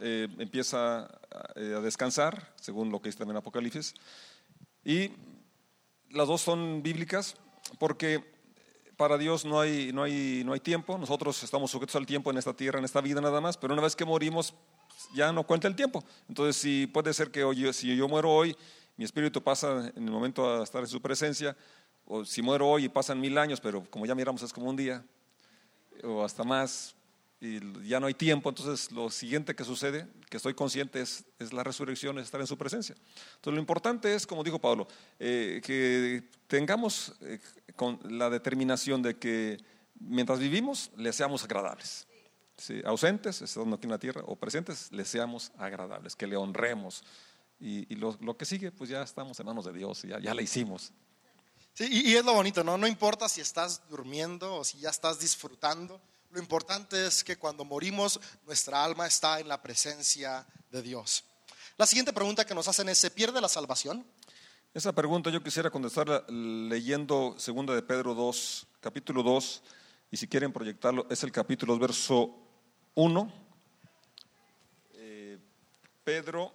eh, empieza a, eh, a, descansar, según lo que dice también Apocalipsis. Y las dos son bíblicas, porque para Dios no hay, no, hay, no hay tiempo, nosotros estamos sujetos al tiempo en esta tierra, en esta vida nada más, pero una vez que morimos, ya no cuenta el tiempo. Entonces, si puede ser que hoy, si yo muero hoy, mi espíritu pasa en el momento a estar en su presencia, o si muero hoy y pasan mil años, pero como ya miramos es como un día, o hasta más, y ya no hay tiempo, entonces lo siguiente que sucede, que estoy consciente, es, es la resurrección, es estar en su presencia. Entonces lo importante es, como dijo Pablo, eh, que tengamos eh, con la determinación de que mientras vivimos, le seamos agradables. Sí, ausentes, estando aquí en la tierra, o presentes, le seamos agradables, que le honremos, y, y lo, lo, que sigue, pues ya estamos en manos de Dios, ya, ya la hicimos. Sí, y, y, es lo bonito, ¿no? No importa si estás durmiendo o si ya estás disfrutando, lo importante es que cuando morimos, nuestra alma está en la presencia de Dios. La siguiente pregunta que nos hacen es, ¿se pierde la salvación? Esa pregunta yo quisiera contestarla leyendo 2 de Pedro 2, capítulo 2, y si quieren proyectarlo, es el capítulo verso 1. Eh, Pedro,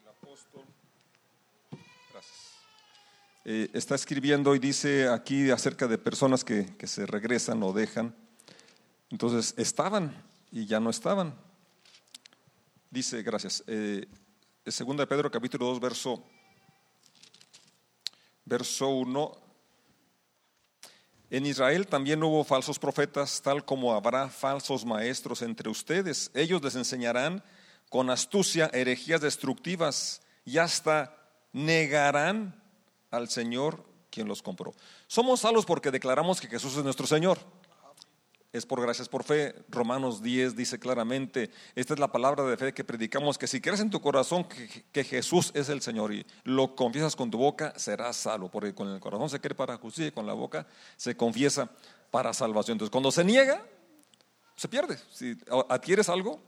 el apóstol, gracias, eh, está escribiendo y dice aquí acerca de personas que, que se regresan o dejan. Entonces, estaban y ya no estaban. Dice, gracias, eh, segunda de Pedro capítulo 2, verso, verso 1. En Israel también hubo falsos profetas, tal como habrá falsos maestros entre ustedes. Ellos les enseñarán con astucia herejías destructivas y hasta negarán al Señor quien los compró. Somos salvos porque declaramos que Jesús es nuestro Señor es por gracias por fe. Romanos 10 dice claramente, esta es la palabra de fe que predicamos, que si crees en tu corazón que, Jesús es el Señor y lo confiesas con tu boca, serás salvo, porque con el corazón se cree para justicia y con la boca se confiesa para salvación. Entonces, cuando se niega, se pierde. Si adquieres algo,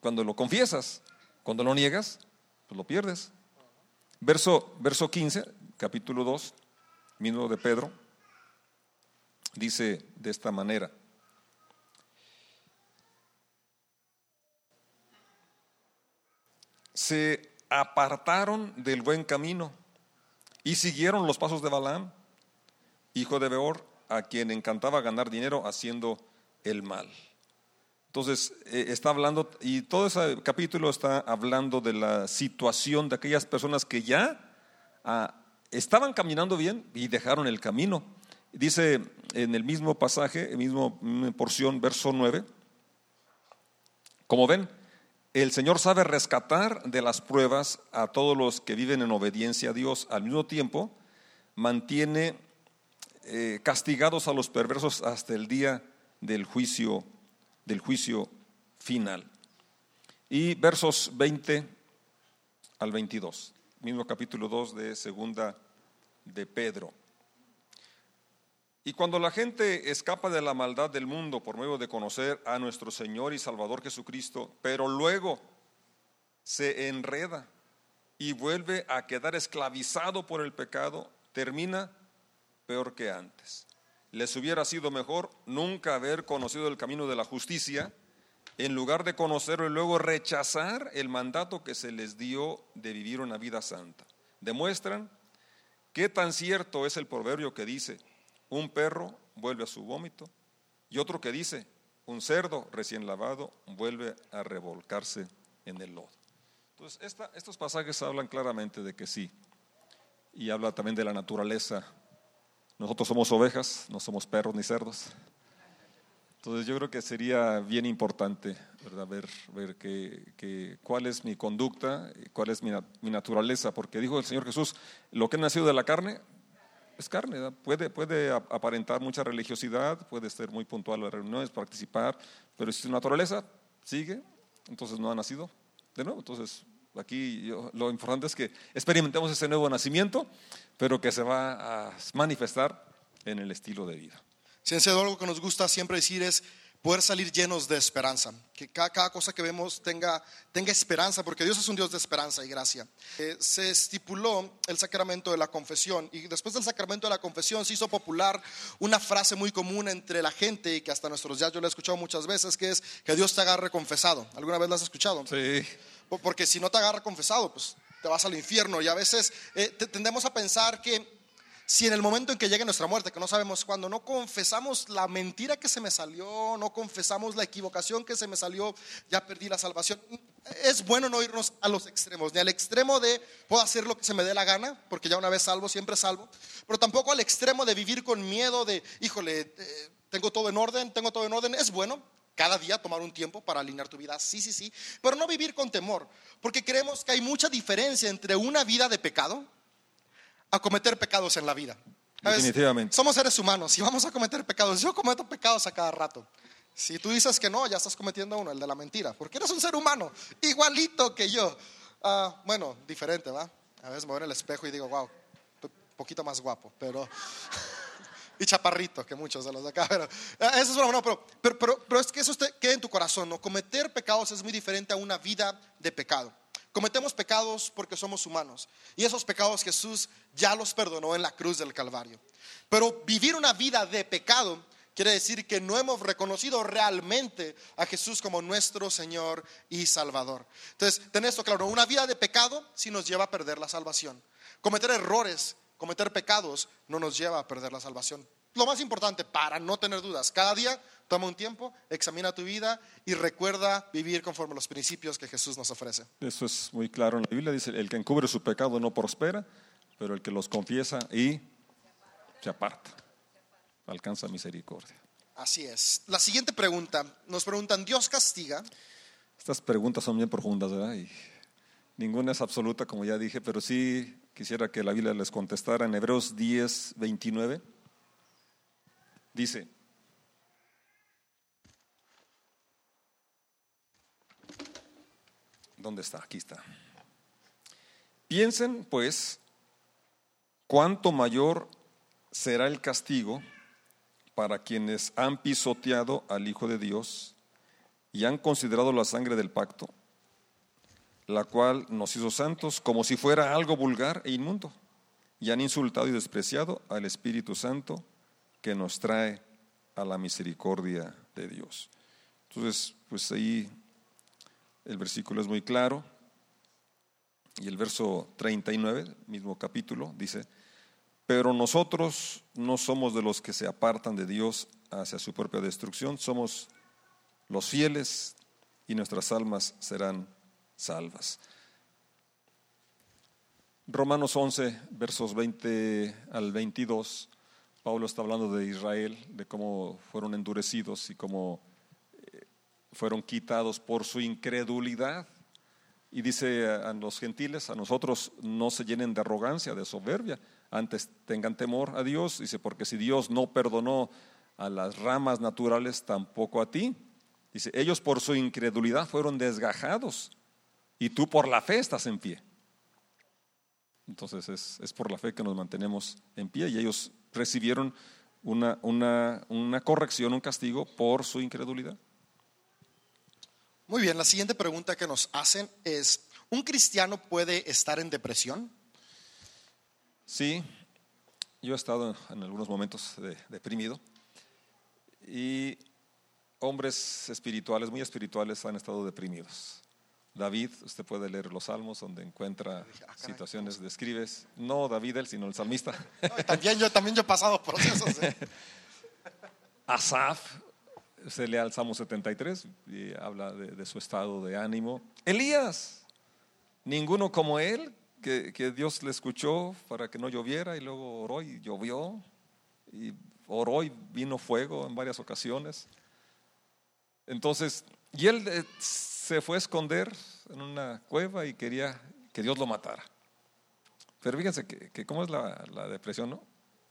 cuando lo confiesas, cuando lo niegas, pues lo pierdes. Verso, verso 15, capítulo 2, mismo de Pedro, dice de esta manera. se apartaron del buen camino y siguieron los pasos de Balaam, hijo de Beor, a quien encantaba ganar dinero haciendo el mal. Entonces, eh, está hablando, y todo ese capítulo está hablando de la situación de aquellas personas que ya ah, estaban caminando bien y dejaron el camino. Dice en el mismo pasaje, en mismo porción, verso 9, como ven, el Señor sabe rescatar de las pruebas a todos los que viven en obediencia a Dios. Al mismo tiempo, mantiene eh, castigados a los perversos hasta el día del juicio, del juicio final. Y versos 20 al 22, mismo capítulo 2 de segunda de Pedro. Y cuando la gente escapa de la maldad del mundo por medio de conocer a nuestro Señor y Salvador Jesucristo, pero luego se enreda y vuelve a quedar esclavizado por el pecado, termina peor que antes. Les hubiera sido mejor nunca haber conocido el camino de la justicia, en lugar de conocerlo y luego rechazar el mandato que se les dio de vivir una vida santa. Demuestran qué tan cierto es el proverbio que dice, un perro vuelve a su vómito y otro que dice, un cerdo recién lavado vuelve a revolcarse en el lodo. Entonces, estos pasajes hablan claramente de que sí, y habla también de la naturaleza. Nosotros somos ovejas, no somos perros ni cerdos. Entonces yo creo que sería bien importante ¿verdad? ver, ver que, cuál es mi conducta, cuál es mi, mi, naturaleza, porque dijo el Señor Jesús, lo que ha nacido de la carne, es carne, puede, puede aparentar mucha religiosidad, puede ser muy puntual a las reuniones, participar, pero si su naturaleza sigue, entonces no ha nacido de nuevo. Entonces, aquí lo importante es que experimentemos ese nuevo nacimiento, pero que se va a manifestar en el estilo de vida. Si algo que nos gusta siempre decir es, poder salir llenos de esperanza, que cada, cosa que vemos tenga, tenga, esperanza, porque Dios es un Dios de esperanza y gracia. Eh, se estipuló el sacramento de la confesión y después del sacramento de la confesión se hizo popular una frase muy común entre la gente y que hasta nuestros días yo la he escuchado muchas veces, que es que Dios te agarre confesado. ¿Alguna vez la has escuchado? Sí. Porque si no te agarra confesado, pues te vas al infierno y a veces eh, tendemos a pensar que si en el momento en que llegue nuestra muerte, que no sabemos cuándo, no confesamos la mentira que se me salió, no confesamos la equivocación que se me salió, ya perdí la salvación. Es bueno no irnos a los extremos, ni al extremo de puedo hacer lo que se me dé la gana, porque ya una vez salvo, siempre salvo, pero tampoco al extremo de vivir con miedo de, híjole, eh, tengo todo en orden, tengo todo en orden. Es bueno, cada día tomar un tiempo para alinear tu vida, sí, sí, sí, pero no vivir con temor, porque creemos que hay mucha diferencia entre una vida de pecado a cometer pecados en la vida. Definitivamente. Somos seres humanos y vamos a cometer pecados. Yo cometo pecados a cada rato. Si tú dices que no, ya estás cometiendo uno, el de la mentira, porque eres un ser humano, igualito que yo. Ah, bueno, diferente, ¿va? A veces me veo en el espejo y digo, wow, un poquito más guapo, pero... <laughs> y chaparrito que muchos de los de acá, pero ah, eso es bueno, pero, pero, pero, es que eso quede en tu corazón, ¿no? Cometer pecados es muy diferente a una vida de pecado. Cometemos pecados porque somos humanos. Y esos pecados Jesús ya los perdonó en la cruz del Calvario. Pero vivir una vida de pecado quiere decir que no hemos reconocido realmente a Jesús como nuestro Señor y Salvador. Entonces, ten esto claro, una vida de pecado sí nos lleva a perder la salvación. Cometer errores, cometer pecados no nos lleva a perder la salvación. Lo más importante para no tener dudas, cada día toma un tiempo, examina tu vida y recuerda vivir conforme a los principios que Jesús nos ofrece. Eso es muy claro en la Biblia. Dice, el que encubre su pecado no prospera, pero el que los confiesa y se aparta, alcanza misericordia. Así es. La siguiente pregunta, nos preguntan, ¿Dios castiga? Estas preguntas son bien profundas, ¿verdad? Y ninguna es absoluta, como ya dije, pero sí quisiera que la Biblia les contestara en Hebreos 10, 29. Dice, ¿dónde está? Aquí está. Piensen, pues, cuánto mayor será el castigo para quienes han pisoteado al Hijo de Dios y han considerado la sangre del pacto, la cual nos hizo santos como si fuera algo vulgar e inmundo, y han insultado y despreciado al Espíritu Santo que nos trae a la misericordia de Dios. Entonces, pues ahí el versículo es muy claro. Y el verso 39, mismo capítulo, dice, pero nosotros no somos de los que se apartan de Dios hacia su propia destrucción, somos los fieles y nuestras almas serán salvas. Romanos 11, versos 20 al 22 Pablo está hablando de Israel, de cómo fueron endurecidos y cómo eh, fueron quitados por su incredulidad. Y dice a los gentiles, a nosotros no se llenen de arrogancia, de soberbia, antes tengan temor a Dios. Dice, porque si Dios no perdonó a las ramas naturales, tampoco a ti. Dice, ellos por su incredulidad fueron desgajados y tú por la fe estás en pie. Entonces es, es por la fe que nos mantenemos en pie y ellos recibieron una, una, corrección, un castigo por su incredulidad. Muy bien, la siguiente pregunta que nos hacen es, ¿un cristiano puede estar en depresión? Sí, yo he estado en algunos momentos deprimido y hombres espirituales, muy espirituales, han estado deprimidos. David, usted puede leer los salmos donde encuentra ah, situaciones, describes, no David él, sino el salmista. también, yo, también yo he pasado procesos. <laughs> ¿eh? Asaf, se lee al Salmo 73 y habla de, su estado de ánimo. Elías, ninguno como él, que, que, Dios le escuchó para que no lloviera y luego oró y llovió, y oró y vino fuego en varias ocasiones. Entonces, y él eh, se fue a esconder en una cueva y quería que Dios lo matara. Pero fíjense que, cómo es la, depresión, ¿no?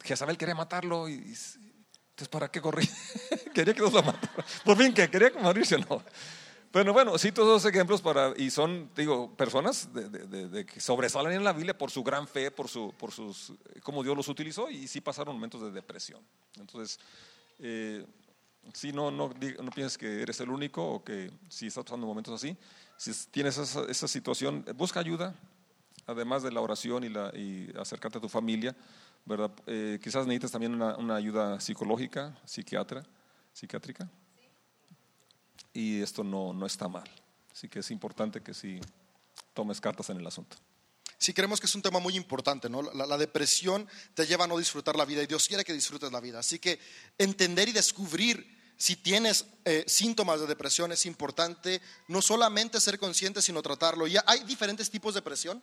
Jezabel quería matarlo y, entonces ¿para qué corrí? <laughs> quería que Dios lo matara. Por fin que quería morirse, no. Bueno, bueno, cito dos ejemplos para, y son, digo, personas de, que sobresalen en la Biblia por su gran fe, por, su, por sus, cómo Dios los utilizó, y sí pasaron momentos de depresión. Entonces, eh, si no, no, no pienses que eres el único o que si estás pasando momentos así, si tienes esa, situación, busca ayuda, además de la oración y, la, y acercarte a tu familia, ¿verdad? Eh, quizás necesites también una, ayuda psicológica, psiquiatra, psiquiátrica. Y esto no, no está mal. Así que es importante que si tomes cartas en el asunto. Sí, creemos que es un tema muy importante, ¿no? La, la, depresión te lleva a no disfrutar la vida y Dios quiere que disfrutes la vida. Así que entender y descubrir si tienes eh, síntomas de depresión, es importante no solamente ser consciente, sino tratarlo. Y hay diferentes tipos de depresión,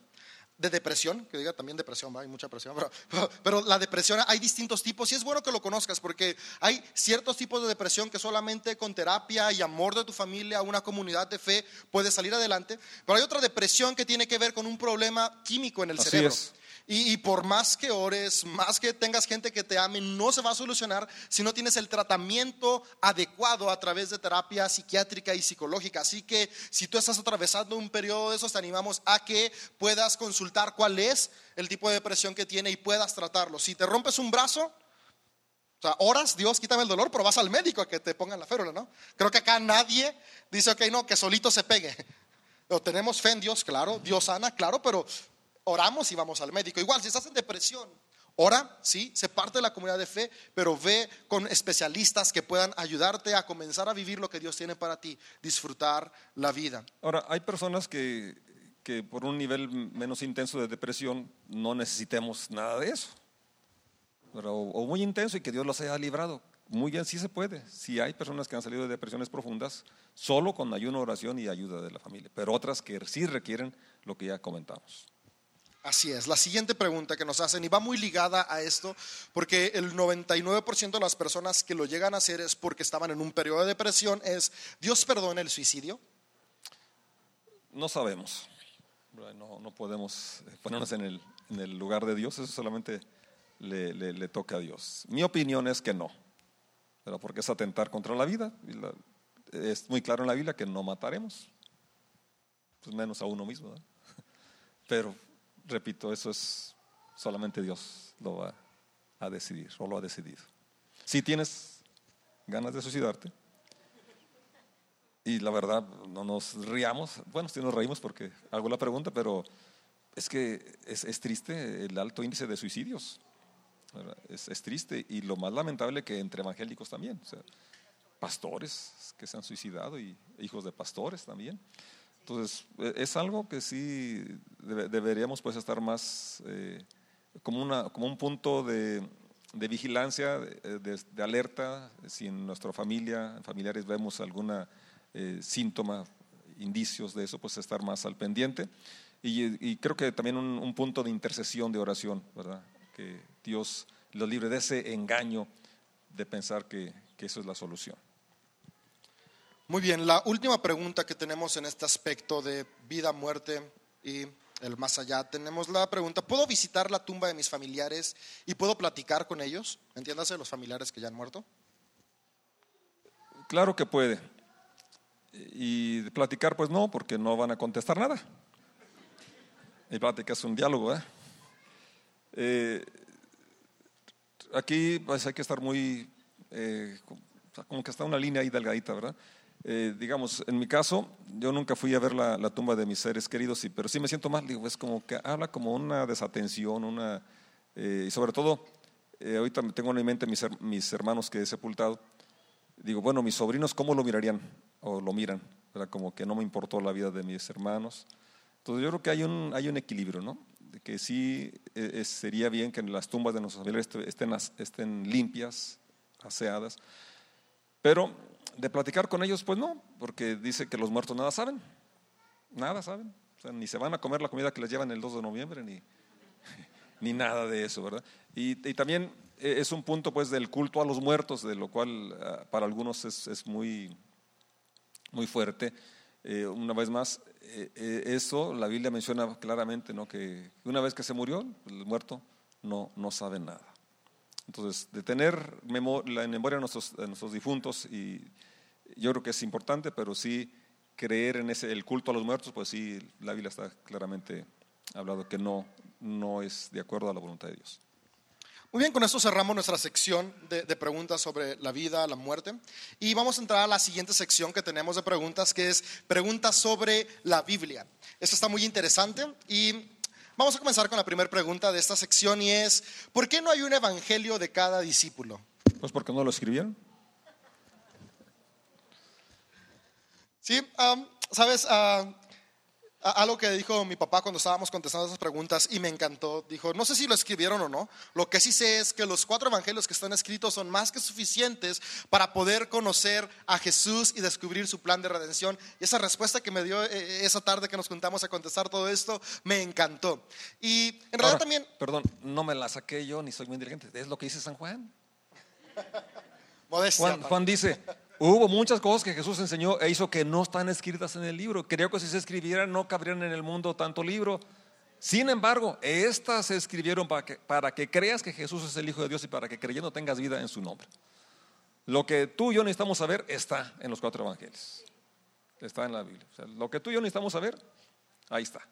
de depresión, que diga también depresión, hay mucha presión, <laughs> pero, pero, la depresión hay distintos tipos y es bueno que lo conozcas porque hay ciertos tipos de depresión que solamente con terapia y amor de tu familia, una comunidad de fe, puedes salir adelante, pero hay otra depresión que tiene que ver con un problema químico en el cerebro. Y, por más que ores, más que tengas gente que te ame, no se va a solucionar si no tienes el tratamiento adecuado a través de terapia psiquiátrica y psicológica. Así que si tú estás atravesando un periodo de esos, te animamos a que puedas consultar cuál es el tipo de depresión que tiene y puedas tratarlo. Si te rompes un brazo, o sea, oras, Dios, quítame el dolor, pero vas al médico a que te pongan la férula, ¿no? Creo que acá nadie dice, ok, no, que solito se pegue. <laughs> Pero tenemos fe en Dios, claro, Dios sana, claro, pero oramos y vamos al médico. Igual, si estás en depresión, ora, sí, se parte de la comunidad de fe, pero ve con especialistas que puedan ayudarte a comenzar a vivir lo que Dios tiene para ti, disfrutar la vida. Ahora, hay personas que, que por un nivel menos intenso de depresión no necesitemos nada de eso. Pero, o muy intenso y que Dios los haya librado. Muy bien, sí se puede. Si hay personas que han salido de depresiones profundas solo con ayuno, oración y ayuda de la familia, pero otras que sí requieren lo que ya comentamos. Así es. La siguiente pregunta que nos hacen, y va muy ligada a esto, porque el 99% de las personas que lo llegan a hacer es porque estaban en un periodo de depresión, es, ¿Dios perdona el suicidio? No sabemos. No, no podemos ponernos en el, en el, lugar de Dios, eso solamente le, le, le, toca a Dios. Mi opinión es que no, pero porque es atentar contra la vida. Y la, es muy claro en la Biblia que no mataremos, pues menos a uno mismo. ¿no? <laughs> Pero repito, eso es solamente Dios lo va a decidir o lo ha decidido. Si tienes ganas de suicidarte, y la verdad no nos riamos, bueno, si nos reímos porque hago la pregunta, pero es que es, es triste el alto índice de suicidios. Es, es, triste y lo más lamentable que entre evangélicos también, o sea, pastores que se han suicidado y hijos de pastores también. Entonces, es algo que sí deberíamos pues estar más eh, como, una, como un punto de, vigilancia, de, de, alerta, si en nuestra familia, familiares vemos alguna eh, síntoma, indicios de eso, pues estar más al pendiente. Y, y creo que también un, un, punto de intercesión, de oración, ¿verdad? Que Dios los libre de ese engaño de pensar que, que eso es la solución. Muy bien, la última pregunta que tenemos en este aspecto de vida, muerte y el más allá, tenemos la pregunta, ¿puedo visitar la tumba de mis familiares y puedo platicar con ellos? Entiéndase, los familiares que ya han muerto. Claro que puede. Y platicar, pues no, porque no van a contestar nada. Y plática es un diálogo. ¿eh? Eh, aquí pues, hay que estar muy, eh, como que está una línea ahí delgadita, ¿verdad? Eh, digamos, en mi caso, yo nunca fui a ver la, la tumba de mis seres queridos, pero sí me siento mal, digo, es como que habla como una desatención, una, eh, y sobre todo, eh, ahorita tengo en mi mente mis, mis, hermanos que he sepultado, digo, bueno, mis sobrinos, ¿cómo lo mirarían? O lo miran, ¿verdad? Como que no me importó la vida de mis hermanos. Entonces yo creo que hay un, hay un equilibrio, ¿no? De que sí eh, sería bien que las tumbas de nuestros familiares estén, estén limpias, aseadas, pero de platicar con ellos, pues no, porque dice que los muertos nada saben, nada saben, o sea, ni se van a comer la comida que les llevan el 2 de noviembre, ni, <laughs> ni nada de eso, ¿verdad? Y, también es un punto pues del culto a los muertos, de lo cual uh, para algunos es, es, muy, muy fuerte. Eh, una vez más, eh, eh, eso la Biblia menciona claramente, ¿no? que una vez que se murió, el muerto no, no sabe nada. Entonces, de tener la memoria de nuestros, de nuestros difuntos, y yo creo que es importante, pero sí creer en ese, el culto a los muertos, pues sí, la Biblia está claramente hablado que no, no es de acuerdo a la voluntad de Dios. Muy bien, con esto cerramos nuestra sección de, de, preguntas sobre la vida, la muerte. Y vamos a entrar a la siguiente sección que tenemos de preguntas, que es preguntas sobre la Biblia. Esto está muy interesante y Vamos a comenzar con la primera pregunta de esta sección y es, ¿por qué no hay un evangelio de cada discípulo? Pues porque no lo escribieron. Sí, um, sabes, uh, algo que dijo mi papá cuando estábamos contestando esas preguntas y me encantó. Dijo, no sé si lo escribieron o no. Lo que sí sé es que los cuatro evangelios que están escritos son más que suficientes para poder conocer a Jesús y descubrir su plan de redención. Y esa respuesta que me dio eh, esa tarde que nos juntamos a contestar todo esto me encantó. Y en realidad Ahora, también... Perdón, no me la saqué yo ni soy muy inteligente. Es lo que dice San Juan. <laughs> Modestia, Juan, Juan dice, Hubo muchas cosas que Jesús enseñó e hizo que no están escritas en el libro. Creo que si se escribieran no cabrían en el mundo tanto libro. Sin embargo, estas se escribieron para que, para que creas que Jesús es el Hijo de Dios y para que creyendo tengas vida en su nombre. Lo que tú y yo necesitamos saber está en los cuatro evangelios. Está en la Biblia. O sea, lo que tú y yo necesitamos saber, ahí está.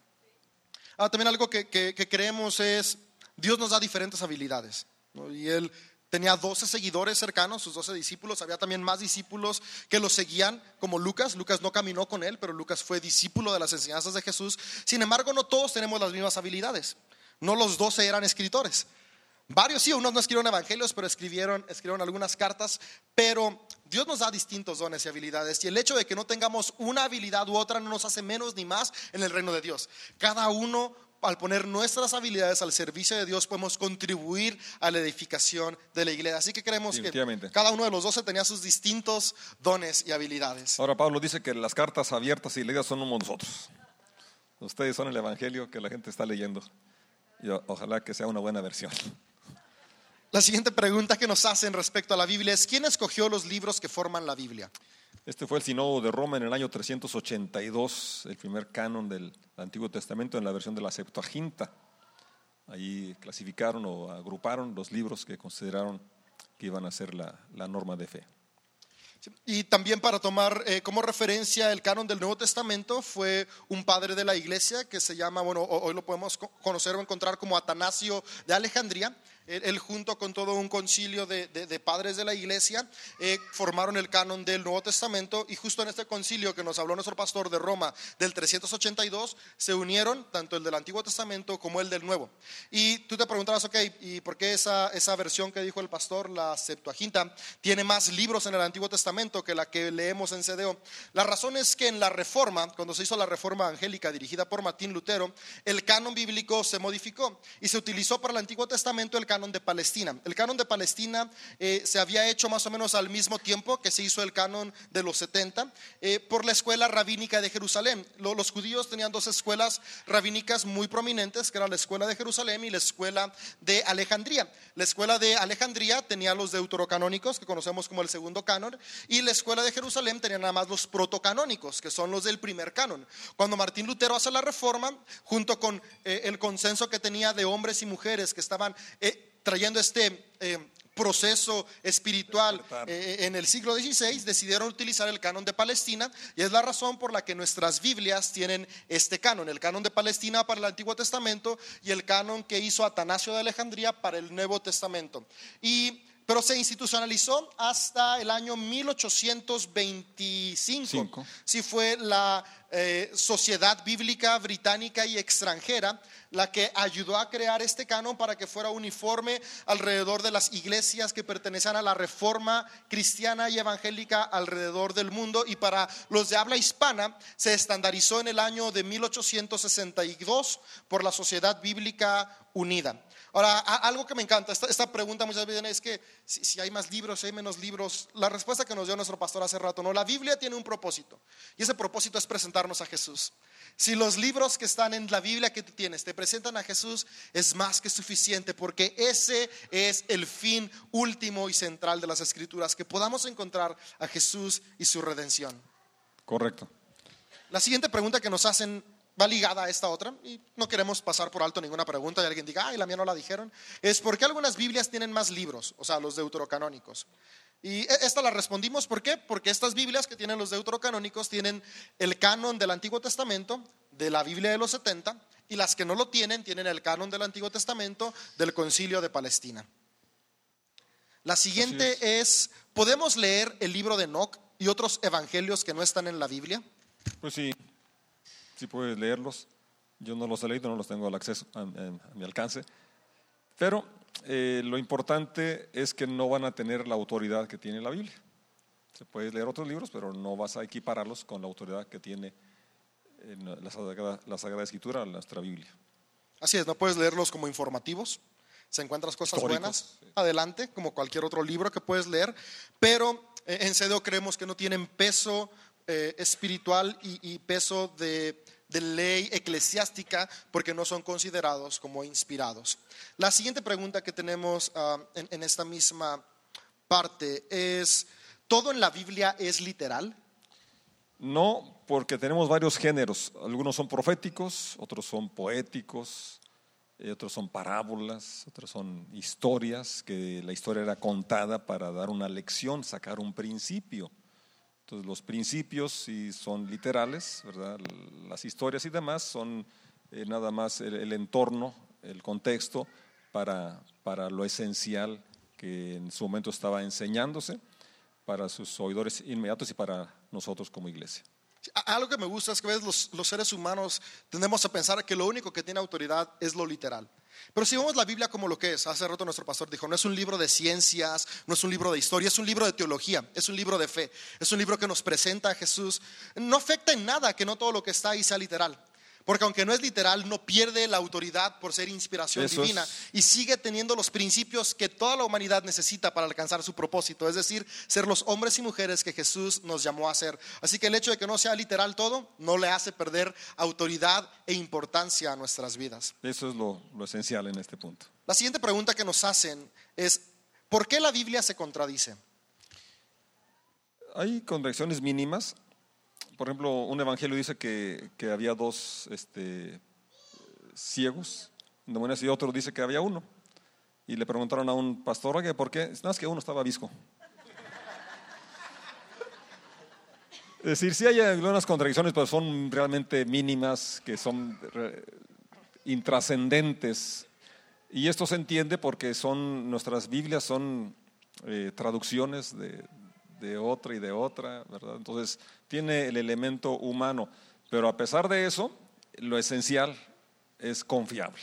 Ah, también algo que, que, que creemos es, Dios nos da diferentes habilidades. ¿no? Y Él tenía 12 seguidores cercanos, sus 12 discípulos. Había también más discípulos que lo seguían, como Lucas. Lucas no caminó con él, pero Lucas fue discípulo de las enseñanzas de Jesús. Sin embargo, no todos tenemos las mismas habilidades. No los 12 eran escritores. Varios sí, unos no escribieron evangelios, pero escribieron, escribieron algunas cartas. Pero Dios nos da distintos dones y habilidades. Y el hecho de que no tengamos una habilidad u otra no nos hace menos ni más en el reino de Dios. Cada uno al poner nuestras habilidades al servicio de Dios, podemos contribuir a la edificación de la iglesia. Así que creemos que cada uno de los doce tenía sus distintos dones y habilidades. Ahora Pablo dice que las cartas abiertas y leídas somos nosotros. Ustedes son el evangelio que la gente está leyendo. Y ojalá que sea una buena versión. La siguiente pregunta que nos hacen respecto a la Biblia es, ¿quién escogió los libros que forman la Biblia? Este fue el Sínodo de Roma en el año 382, el primer canon del Antiguo Testamento en la versión de la Septuaginta. Ahí clasificaron o agruparon los libros que consideraron que iban a ser la, norma de fe. Y también para tomar eh, como referencia el canon del Nuevo Testamento fue un padre de la iglesia que se llama, bueno, ho- hoy lo podemos co- conocer o encontrar como Atanasio de Alejandría. Él, junto con todo un concilio de padres de la iglesia eh, formaron el canon del Nuevo Testamento y justo en este concilio que nos habló nuestro pastor de Roma del 382 se unieron tanto el del Antiguo Testamento como el del Nuevo. Y tú te preguntarás, ok, ¿y por qué esa, esa versión que dijo el pastor, la Septuaginta, tiene más libros en el Antiguo Testamento que la que leemos en CDO? La razón es que en la Reforma, cuando se hizo la Reforma Angélica dirigida por Martín Lutero, el canon bíblico se modificó y se utilizó para el Antiguo Testamento el canon de Palestina. El canon de Palestina eh, se había hecho más o menos al mismo tiempo que se hizo el canon de los 70 eh, por la escuela rabínica de Jerusalén. Lo- los judíos tenían dos escuelas rabínicas muy prominentes, que era la escuela de Jerusalén y la escuela de Alejandría. La escuela de Alejandría tenía los deuterocanónicos, que conocemos como el segundo canon, y la escuela de Jerusalén tenía nada más los protocanónicos, que son los del primer canon. Cuando Martín Lutero hace la reforma, junto con eh, el consenso que tenía de hombres y mujeres que estaban trayendo este eh, proceso espiritual Despertar. eh, en el siglo XVI, decidieron utilizar el canon de Palestina y es la razón por la que nuestras Biblias tienen este canon, el canon de Palestina para el Antiguo Testamento y el canon que hizo Atanasio de Alejandría para el Nuevo Testamento. Y pero se institucionalizó hasta el año 1825. Cinco. Sí fue la eh, Sociedad Bíblica Británica y Extranjera la que ayudó a crear este canon para que fuera uniforme alrededor de las iglesias que pertenecían a la reforma cristiana y evangélica alrededor del mundo y para los de habla hispana se estandarizó en el año de 1862 por la Sociedad Bíblica Unida. Ahora, algo que me encanta, esta, esta pregunta muchas veces es que si, si hay más libros, si hay menos libros, la respuesta que nos dio nuestro pastor hace rato, no, la Biblia tiene un propósito y ese propósito es presentarnos a Jesús. Si los libros que están en la Biblia que tú tienes te presentan a Jesús, es más que suficiente porque ese es el fin último y central de las escrituras, que podamos encontrar a Jesús y su redención. Correcto. La siguiente pregunta que nos hacen va ligada a esta otra y no queremos pasar por alto ninguna pregunta y alguien diga, ay, la mía no la dijeron. Es por qué algunas Biblias tienen más libros, o sea, los deuterocanónicos. Y e- esta la respondimos, ¿por qué? Porque estas Biblias que tienen los deuterocanónicos tienen el canon del Antiguo Testamento, de la Biblia de los 70, y las que no lo tienen tienen el canon del Antiguo Testamento del Concilio de Palestina. La siguiente es, ¿podemos leer el libro de Enoch y otros evangelios que no están en la Biblia? Pues sí, sí puedes leerlos. Yo no los he leído, no los tengo al acceso, a, a- a mi alcance. Pero eh, lo importante es que no van a tener la autoridad que tiene la Biblia. Se puede leer otros libros, pero no vas a equipararlos con la autoridad que tiene en la Sagrada, la Sagrada Escritura, nuestra Biblia. Así es, no puedes leerlos como informativos. Se encuentras cosas Históricos, buenas adelante, como cualquier otro libro que puedes leer, pero eh, en CEDO creemos que no tienen peso eh, espiritual y, peso de, de ley eclesiástica porque no son considerados como inspirados. La siguiente pregunta que tenemos ah, en, en esta misma parte es, ¿todo en la Biblia es literal? No, porque tenemos varios géneros. Algunos son proféticos, otros son poéticos, eh, otros son parábolas, otros son historias, que la historia era contada para dar una lección, sacar un principio. Entonces los principios sí son literales, ¿verdad? Las historias y demás son eh, nada más el, entorno, el contexto para, para lo esencial que en su momento estaba enseñándose para sus oidores inmediatos y para nosotros como iglesia. Algo que me gusta es que a veces los, los seres humanos tendemos a pensar que lo único que tiene autoridad es lo literal. Pero si vemos la Biblia como lo que es, hace rato nuestro pastor dijo, no es un libro de ciencias, no es un libro de historia, es un libro de teología, es un libro de fe, es un libro que nos presenta a Jesús. No afecta en nada que no todo lo que está ahí sea literal. Porque aunque no es literal, no pierde la autoridad por ser inspiración Eso es- divina y sigue teniendo los principios que toda la humanidad necesita para alcanzar su propósito, es decir, ser los hombres y mujeres que Jesús nos llamó a ser. Así que el hecho de que no sea literal todo no le hace perder autoridad e importancia a nuestras vidas. Eso es lo, lo esencial en este punto. La siguiente pregunta que nos hacen es, ¿por qué la Biblia se contradice? Hay contradicciones mínimas. Por ejemplo, un evangelio dice que, que había dos este, ciegos, y otro dice que había uno. Y le preguntaron a un pastor, oye, ¿por qué? No, es que uno estaba visco. Es decir, sí hay algunas contradicciones, pero son realmente mínimas, que son intrascendentes. Y esto se entiende porque son nuestras Biblias son eh, traducciones de, de otra y de otra, ¿verdad? Entonces tiene el elemento humano, pero a pesar de eso, lo esencial es confiable.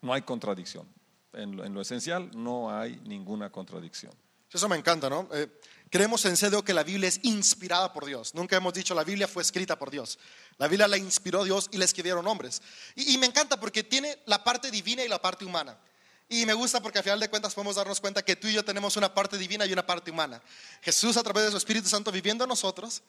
No hay contradicción. En lo, en lo esencial no hay ninguna contradicción. Eso me encanta, ¿no? Eh, creemos en CDO que la Biblia es inspirada por Dios. Nunca hemos dicho la Biblia fue escrita por Dios. La Biblia la inspiró Dios y la escribieron hombres. Y me encanta porque tiene la parte divina y la parte humana. Y me gusta porque al final de cuentas podemos darnos cuenta que tú y yo tenemos una parte divina y una parte humana. Jesús a través de su Espíritu Santo viviendo en nosotros,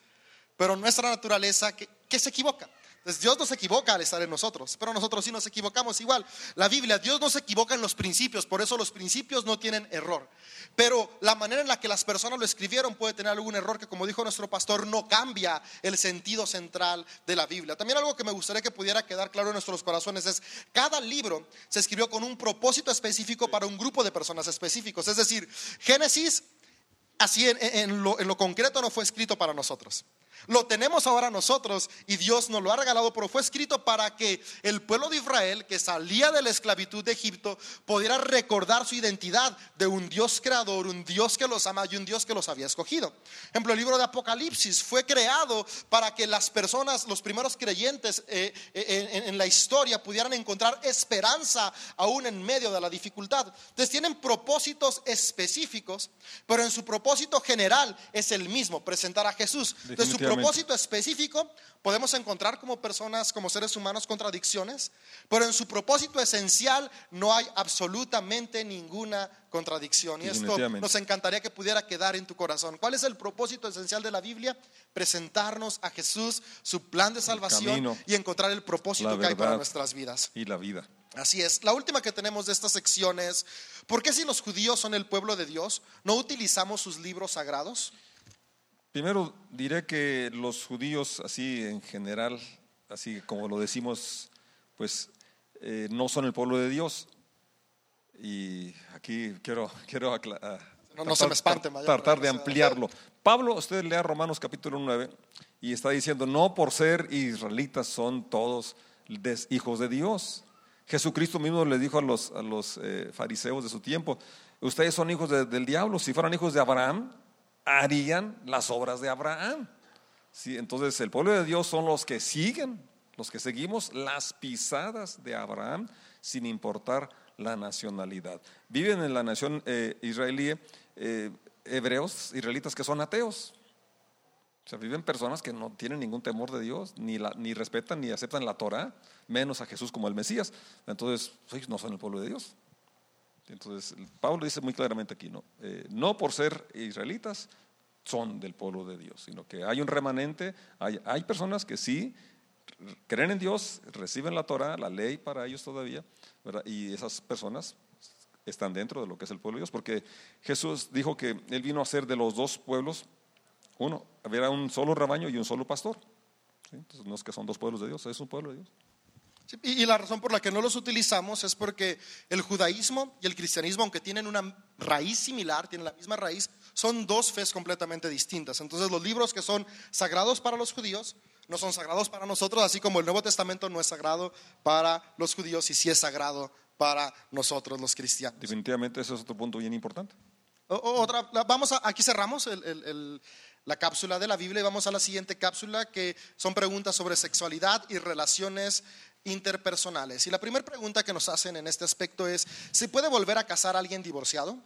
pero nuestra naturaleza que, que se equivoca. Dios no se equivoca al estar en nosotros, pero nosotros sí nos equivocamos igual. La Biblia, Dios no se equivoca en los principios, por eso los principios no tienen error. Pero la manera en la que las personas lo escribieron puede tener algún error que, como dijo nuestro pastor, no cambia el sentido central de la Biblia. También algo que me gustaría que pudiera quedar claro en nuestros corazones es, cada libro se escribió con un propósito específico para un grupo de personas específicos. Es decir, Génesis así en lo concreto no fue escrito para nosotros. Lo tenemos ahora nosotros y Dios nos lo ha regalado, pero fue escrito para que el pueblo de Israel que salía de la esclavitud de Egipto pudiera recordar su identidad de un Dios creador, un Dios que los ama y un Dios que los había escogido. Ejemplo, el libro de Apocalipsis fue creado para que las personas, los primeros creyentes eh, eh, en, en la historia pudieran encontrar esperanza aún en medio de la dificultad. Entonces tienen propósitos específicos, pero en su propósito general es el mismo, presentar a Jesús. Entonces su. Propósito específico podemos encontrar como personas, como seres humanos, contradicciones, pero en su propósito esencial no hay absolutamente ninguna contradicción. Y esto nos encantaría que pudiera quedar en tu corazón. ¿Cuál es el propósito esencial de la Biblia? Presentarnos a Jesús, su plan de salvación camino, y encontrar el propósito que hay para nuestras vidas. Y la vida. Así es. La última que tenemos de esta sección es, ¿por qué si los judíos son el pueblo de Dios, no utilizamos sus libros sagrados? Primero diré que los judíos, así en general, así como lo decimos, pues eh, no son el pueblo de Dios. Y aquí quiero, <laughs> quiero acla- ah, No- no se me espante, Mayor, tratar de ampliarlo. Pablo, usted lea Romanos capítulo 9 y está diciendo, no por ser israelitas son todos hijos de Dios. Jesucristo mismo le dijo a los, a los eh, fariseos de su tiempo, ustedes son hijos de- del diablo, si fueran hijos de Abraham, harían las obras de Abraham. Sí, entonces el pueblo de Dios son los que siguen, los que seguimos las pisadas de Abraham sin importar la nacionalidad. Viven en la nación eh, israelí eh, hebreos, israelitas que son ateos. O sea, viven personas que no tienen ningún temor de Dios, ni, la- ni respetan ni aceptan la Torah, menos a Jesús como el Mesías. Entonces, ellos no son el pueblo de Dios. Entonces, Pablo dice muy claramente aquí, ¿no? Eh, no por ser israelitas son del pueblo de Dios, sino que hay un remanente, hay, hay personas que sí creen en Dios, reciben la Torah, la ley para ellos todavía, y esas personas están dentro de lo que es el pueblo de Dios, porque Jesús dijo que Él vino a ser de los dos pueblos, uno, había un solo rebaño y un solo pastor. Entonces, no es que son dos pueblos de Dios, es un pueblo de Dios. Y la razón por la que no los utilizamos es porque el judaísmo y el cristianismo, aunque tienen una raíz similar, tienen la misma raíz, son dos fes completamente distintas. Entonces los libros que son sagrados para los judíos no son sagrados para nosotros, así como el Nuevo Testamento no es sagrado para los judíos y sí es sagrado para nosotros los cristianos. Definitivamente ese es otro punto bien importante. O- Otra, vamos a, aquí cerramos el- el- el- la cápsula de la Biblia y vamos a la siguiente cápsula que son preguntas sobre sexualidad y relaciones interpersonales. Y la primera pregunta que nos hacen en este aspecto es, ¿se puede volver a casar a alguien divorciado?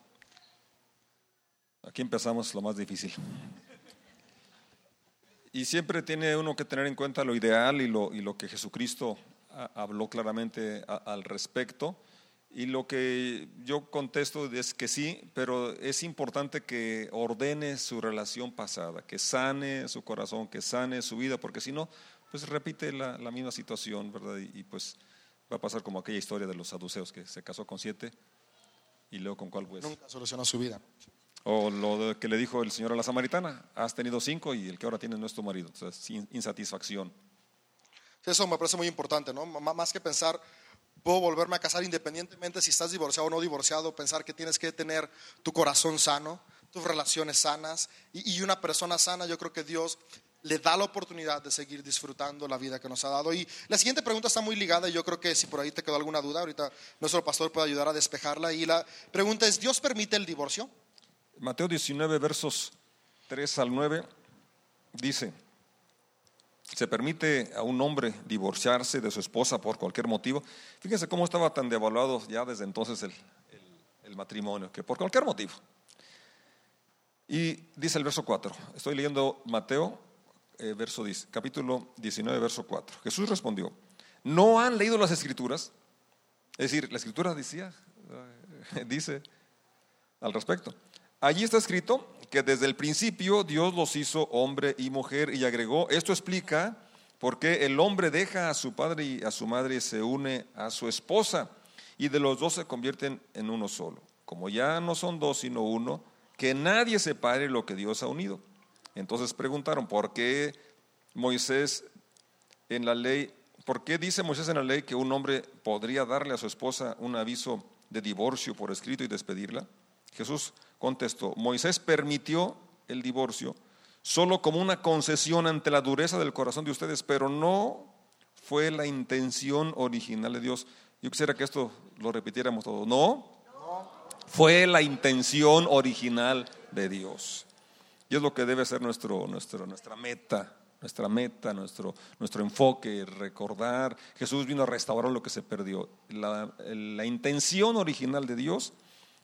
Aquí empezamos lo más difícil. Y siempre tiene uno que tener en cuenta lo ideal y lo, y lo que Jesucristo ha- habló claramente al respecto. Y lo que yo contesto es que sí, pero es importante que ordene su relación pasada, que sane su corazón, que sane su vida, porque si no, pues repite la, la misma situación, ¿verdad? Y, y pues va a pasar como aquella historia de los saduceos, que se casó con siete y luego con cuál pues. Nunca solucionó su vida. O lo que le dijo el Señor a la samaritana, has tenido cinco y el que ahora tienes no es tu marido. O sea, sin insatisfacción. Eso me parece muy importante, ¿no? Más que pensar, puedo volverme a casar independientemente si estás divorciado o no divorciado, pensar que tienes que tener tu corazón sano, tus relaciones sanas y, y una persona sana, yo creo que Dios le da la oportunidad de seguir disfrutando la vida que nos ha dado. Y la siguiente pregunta está muy ligada y yo creo que si por ahí te quedó alguna duda, ahorita nuestro pastor puede ayudar a despejarla. Y la pregunta es, ¿Dios permite el divorcio? Mateo 19, versos 3 al 9, dice, se permite a un hombre divorciarse de su esposa por cualquier motivo. Fíjense cómo estaba tan devaluado ya desde entonces el, el- el matrimonio, que por cualquier motivo. Y dice el verso 4, estoy leyendo Mateo, eh, verso 10, capítulo 19, verso 4. Jesús respondió, ¿no han leído las escrituras? Es decir, la escritura decía, eh, <laughs> dice al respecto. Allí está escrito que desde el principio Dios los hizo hombre y mujer y agregó, esto explica por qué el hombre deja a su padre y a su madre y se une a su esposa y de los dos se convierten en uno solo. Como ya no son dos sino uno, que nadie separe lo que Dios ha unido. Entonces preguntaron, ¿por qué Moisés en la ley, por qué dice Moisés en la ley que un hombre podría darle a su esposa un aviso de divorcio por escrito y despedirla? Jesús contestó, Moisés permitió el divorcio solo como una concesión ante la dureza del corazón de ustedes, pero no fue la intención original de Dios. Yo quisiera que esto lo repitiéramos todos. No, fue la intención original de Dios. Y es lo que debe ser nuestro, nuestro, nuestra meta, nuestra meta, nuestro, nuestro enfoque, recordar. Jesús vino a restaurar lo que se perdió. La, la intención original de Dios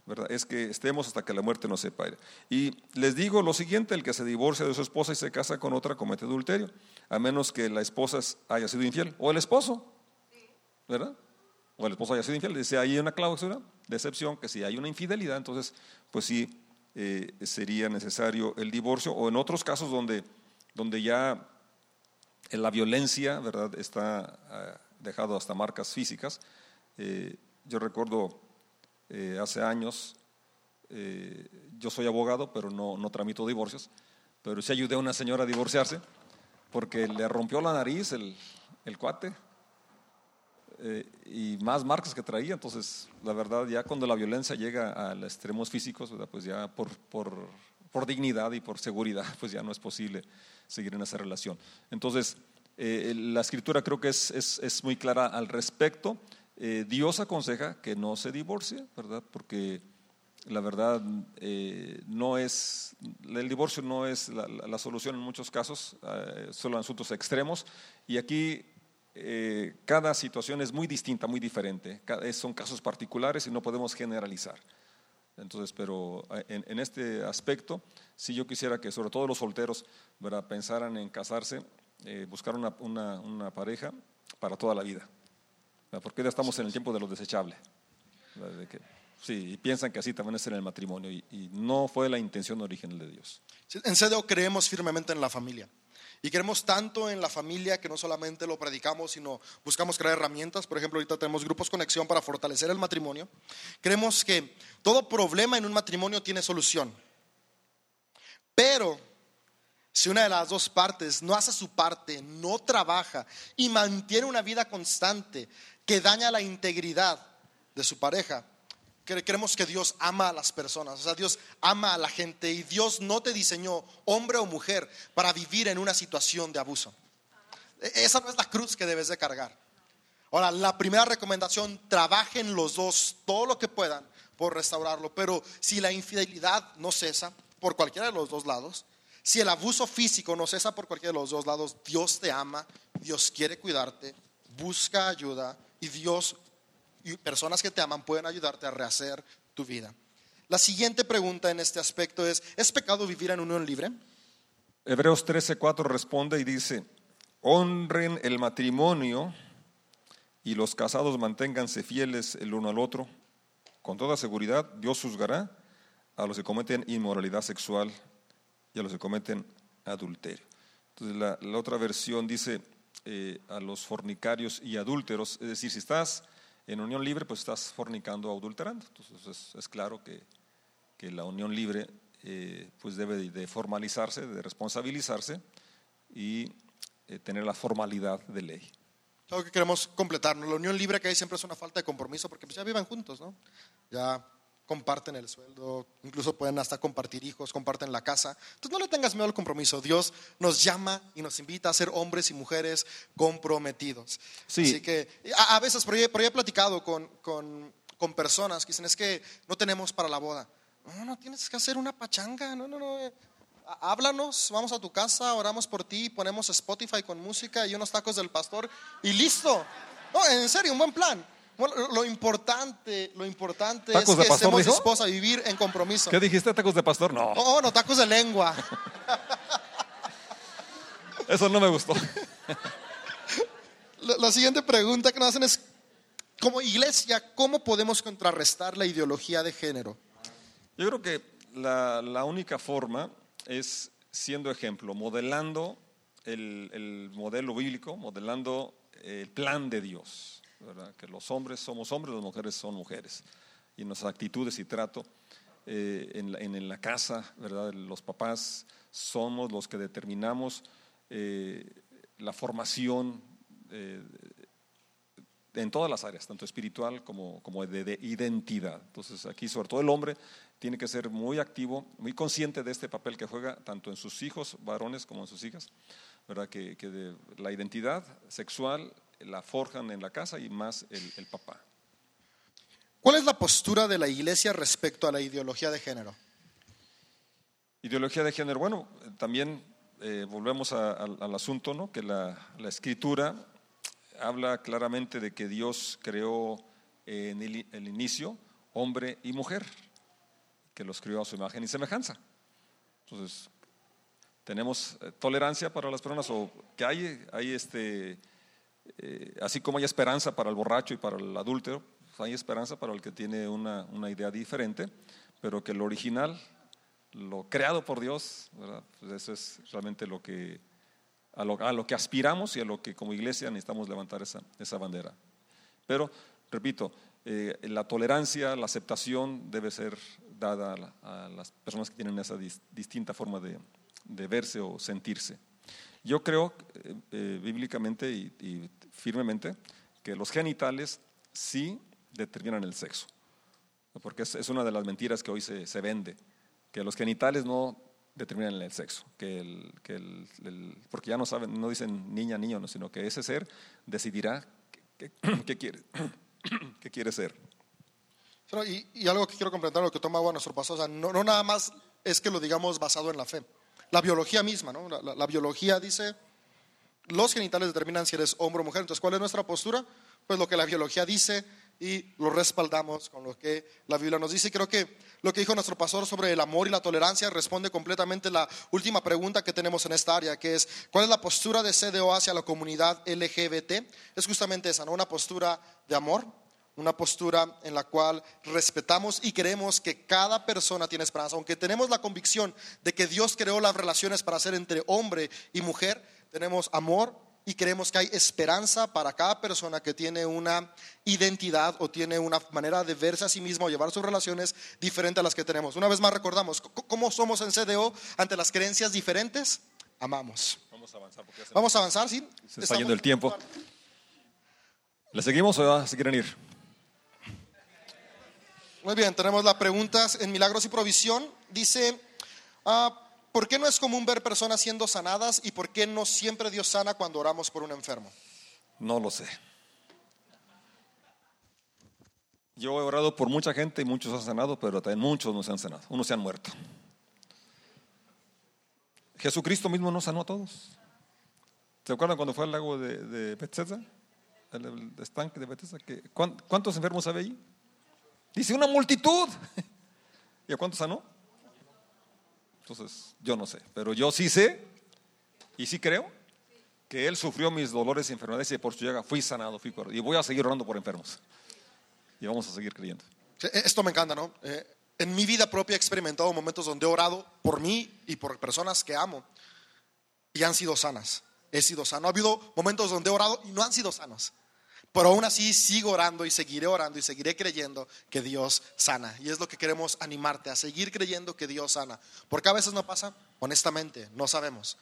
¿verdad? es que estemos hasta que la muerte nos separe. Y les digo lo siguiente, el que se divorcia de su esposa y se casa con otra comete adulterio, a menos que la esposa haya sido infiel, o el esposo, ¿verdad? O el esposo haya sido infiel. Dice, ahí hay una cláusula de excepción, que si hay una infidelidad, entonces, pues sí, eh, sería necesario el divorcio, o en otros casos donde, donde ya la violencia, ¿verdad?, está ah, dejado hasta marcas físicas. Eh, yo recuerdo eh, hace años, eh, yo soy abogado, pero no, no tramito divorcios, pero sí ayudé a una señora a divorciarse porque le rompió la nariz el, el cuate eh, y más marcas que traía. Entonces, la verdad, ya cuando la violencia llega a los extremos físicos, pues ya por, por, por dignidad y por seguridad, <laughs> pues ya no es posible seguir en esa relación. Entonces, eh, la escritura creo que es, es, es muy clara al respecto. Eh, Dios aconseja que no se divorcie, ¿verdad? Porque la verdad eh, no es, el divorcio no es la, la- la solución en muchos casos, eh, solo en asuntos extremos. Y aquí eh, cada situación es muy distinta, muy diferente. Cada- son casos particulares y no podemos generalizar. Entonces, pero eh, en, en este aspecto, si yo quisiera que sobre todo los solteros ¿verdad? pensaran en casarse, eh, buscar una, una- una pareja para toda la vida. ¿verdad? Porque ya estamos en el tiempo de lo desechable. De que- sí, y piensan que así también es en el matrimonio y, y no fue la intención original de Dios. En CDO creemos firmemente en la familia. Y creemos tanto en la familia que no solamente lo predicamos, sino buscamos crear herramientas. Por ejemplo, ahorita tenemos grupos conexión para fortalecer el matrimonio. Creemos que todo problema en un matrimonio tiene solución. Pero si una de las dos partes no hace su parte, no trabaja y mantiene una vida constante que daña la integridad de su pareja, creemos que Dios ama a las personas, o sea, Dios ama a la gente y Dios no te diseñó, hombre o mujer, para vivir en una situación de abuso. E- Esa no es la cruz que debes de cargar. Ahora, la primera recomendación, trabajen los dos todo lo que puedan por restaurarlo. Pero si la infidelidad no cesa por cualquiera de los dos lados, si el abuso físico no cesa por cualquiera de los dos lados, Dios te ama, Dios quiere cuidarte, busca ayuda y Dios y personas que te aman pueden ayudarte a rehacer tu vida. La siguiente pregunta en este aspecto es, ¿es pecado vivir en unión libre? Hebreos 13:4 responde y dice, honren el matrimonio y los casados manténganse fieles el uno al otro. Con toda seguridad, Dios juzgará a los que cometen inmoralidad sexual y a los que cometen adulterio. Entonces, la, otra versión dice eh, a los fornicarios y adúlteros, es decir, si estás en unión libre, pues estás fornicando o adulterando. Entonces, es, es claro que, que, la unión libre eh, pues debe de formalizarse, de responsabilizarse y eh, tener la formalidad de ley. Algo que queremos completarnos. La unión libre que hay siempre es una falta de compromiso porque pues ya viven juntos, ¿no? Ya comparten el sueldo, incluso pueden hasta compartir hijos, comparten la casa. Entonces no le tengas miedo al compromiso. Dios nos llama y nos invita a ser hombres y mujeres comprometidos. Sí. Así que a, a veces, por ahí, por ahí he platicado con, con, con, personas que dicen, es que no tenemos para la boda. No, no tienes que hacer una pachanga, no, no, no. Háblanos, vamos a tu casa, oramos por ti, ponemos Spotify con música y unos tacos del pastor y listo. No, en serio, un buen plan. Bueno, lo importante, lo importante es que estemos dispuestos a vivir en compromiso. ¿Qué dijiste, tacos de pastor? No. Oh, no, tacos de lengua. <laughs> Eso no me gustó. <laughs> La, la, siguiente pregunta que nos hacen es, como iglesia, ¿cómo podemos contrarrestar la ideología de género? Yo creo que la, la única forma es siendo ejemplo, modelando el, el modelo bíblico, modelando el plan de Dios. ¿Verdad? que los hombres somos hombres, las mujeres son mujeres. Y en nuestras actitudes y trato eh, en, la, en, la, casa, ¿verdad? los papás somos los que determinamos eh, la formación eh, en todas las áreas, tanto espiritual como, como de, de, identidad. Entonces aquí sobre todo el hombre tiene que ser muy activo, muy consciente de este papel que juega tanto en sus hijos varones como en sus hijas, ¿verdad? Que, que la identidad sexual la forjan en la casa y más el, el, papá. ¿Cuál es la postura de la iglesia respecto a la ideología de género? Ideología de género, bueno, también eh, volvemos a, a, al asunto, ¿no? Que la, la, escritura habla claramente de que Dios creó eh, en el, el, inicio hombre y mujer, que los creó a su imagen y semejanza. Entonces, tenemos eh, tolerancia para las personas o que hay, hay este eh, así como hay esperanza para el borracho y para el adúltero, pues hay esperanza para el que tiene una, idea diferente, pero que lo original, lo creado por Dios, pues eso es realmente lo que, a lo, que aspiramos y a lo que como iglesia necesitamos levantar esa, bandera. Pero, repito, eh, la tolerancia, la aceptación debe ser dada a, la, a las personas que tienen esa dis, distinta forma de verse o sentirse. Yo creo eh, eh, bíblicamente y, firmemente que los genitales sí determinan el sexo, porque es, una de las mentiras que hoy se, se, vende, que los genitales no determinan el sexo, que el, que el, porque ya no saben, no dicen niña, niño, no, sino que ese ser decidirá qué, quiere, <coughs> qué quiere ser. Y, algo que quiero complementar, lo que tomaba nuestro pastor, o no, no nada más es que lo digamos basado en la fe la biología misma, ¿no? La, biología dice, los genitales determinan si eres hombre o mujer. Entonces, ¿cuál es nuestra postura? Pues lo que la biología dice y lo respaldamos con lo que la Biblia nos dice. Creo que lo que dijo nuestro pastor sobre el amor y la tolerancia responde completamente la última pregunta que tenemos en esta área, que es, ¿cuál es la postura de CDO hacia la comunidad LGBT? Es justamente esa, ¿no? Una postura de amor, una postura en la cual respetamos y creemos que cada persona tiene esperanza. Aunque tenemos la convicción de que Dios creó las relaciones para ser entre hombre y mujer, tenemos amor y creemos que hay esperanza para cada persona que tiene una identidad o tiene una manera de verse a sí mismo o llevar sus relaciones diferente a las que tenemos. Una vez más recordamos, ¿cómo somos en CDO ante las creencias diferentes? Amamos. Vamos a avanzar. Porque Vamos a avanzar, sí. Se está yendo el tiempo. ¿Le seguimos o se quieren ir? Muy bien, tenemos las preguntas en Milagros y Provisión. Dice, uh, ¿por qué no es común ver personas siendo sanadas y por qué no siempre Dios sana cuando oramos por un enfermo? No lo sé. Yo he orado por mucha gente y muchos han sanado, pero también muchos no se han sanado, unos se han muerto. Jesucristo mismo no sanó a todos. ¿Se acuerdan cuando fue al lago de, de Bethesda? El, estanque de Bethesda. Que, ¿cuán- ¿Cuántos enfermos había ahí? Dice una multitud. <laughs> ¿Y a cuántos sanó? Entonces, yo no sé, pero yo sí sé y sí creo que Él sufrió mis dolores y enfermedades y por su llaga fui sanado, fui curado. Y voy a seguir orando por enfermos. Y vamos a seguir creyendo. Sí, Esto me encanta, ¿no? Eh, en mi vida propia he experimentado momentos donde he orado por mí y por personas que amo y han sido sanas. He sido sano. Ha habido momentos donde he orado y no han sido sanos. Pero aún así sigo orando y seguiré orando y seguiré creyendo que Dios sana. Y es lo que queremos animarte a seguir creyendo que Dios sana. Porque a veces no pasa, honestamente, no sabemos.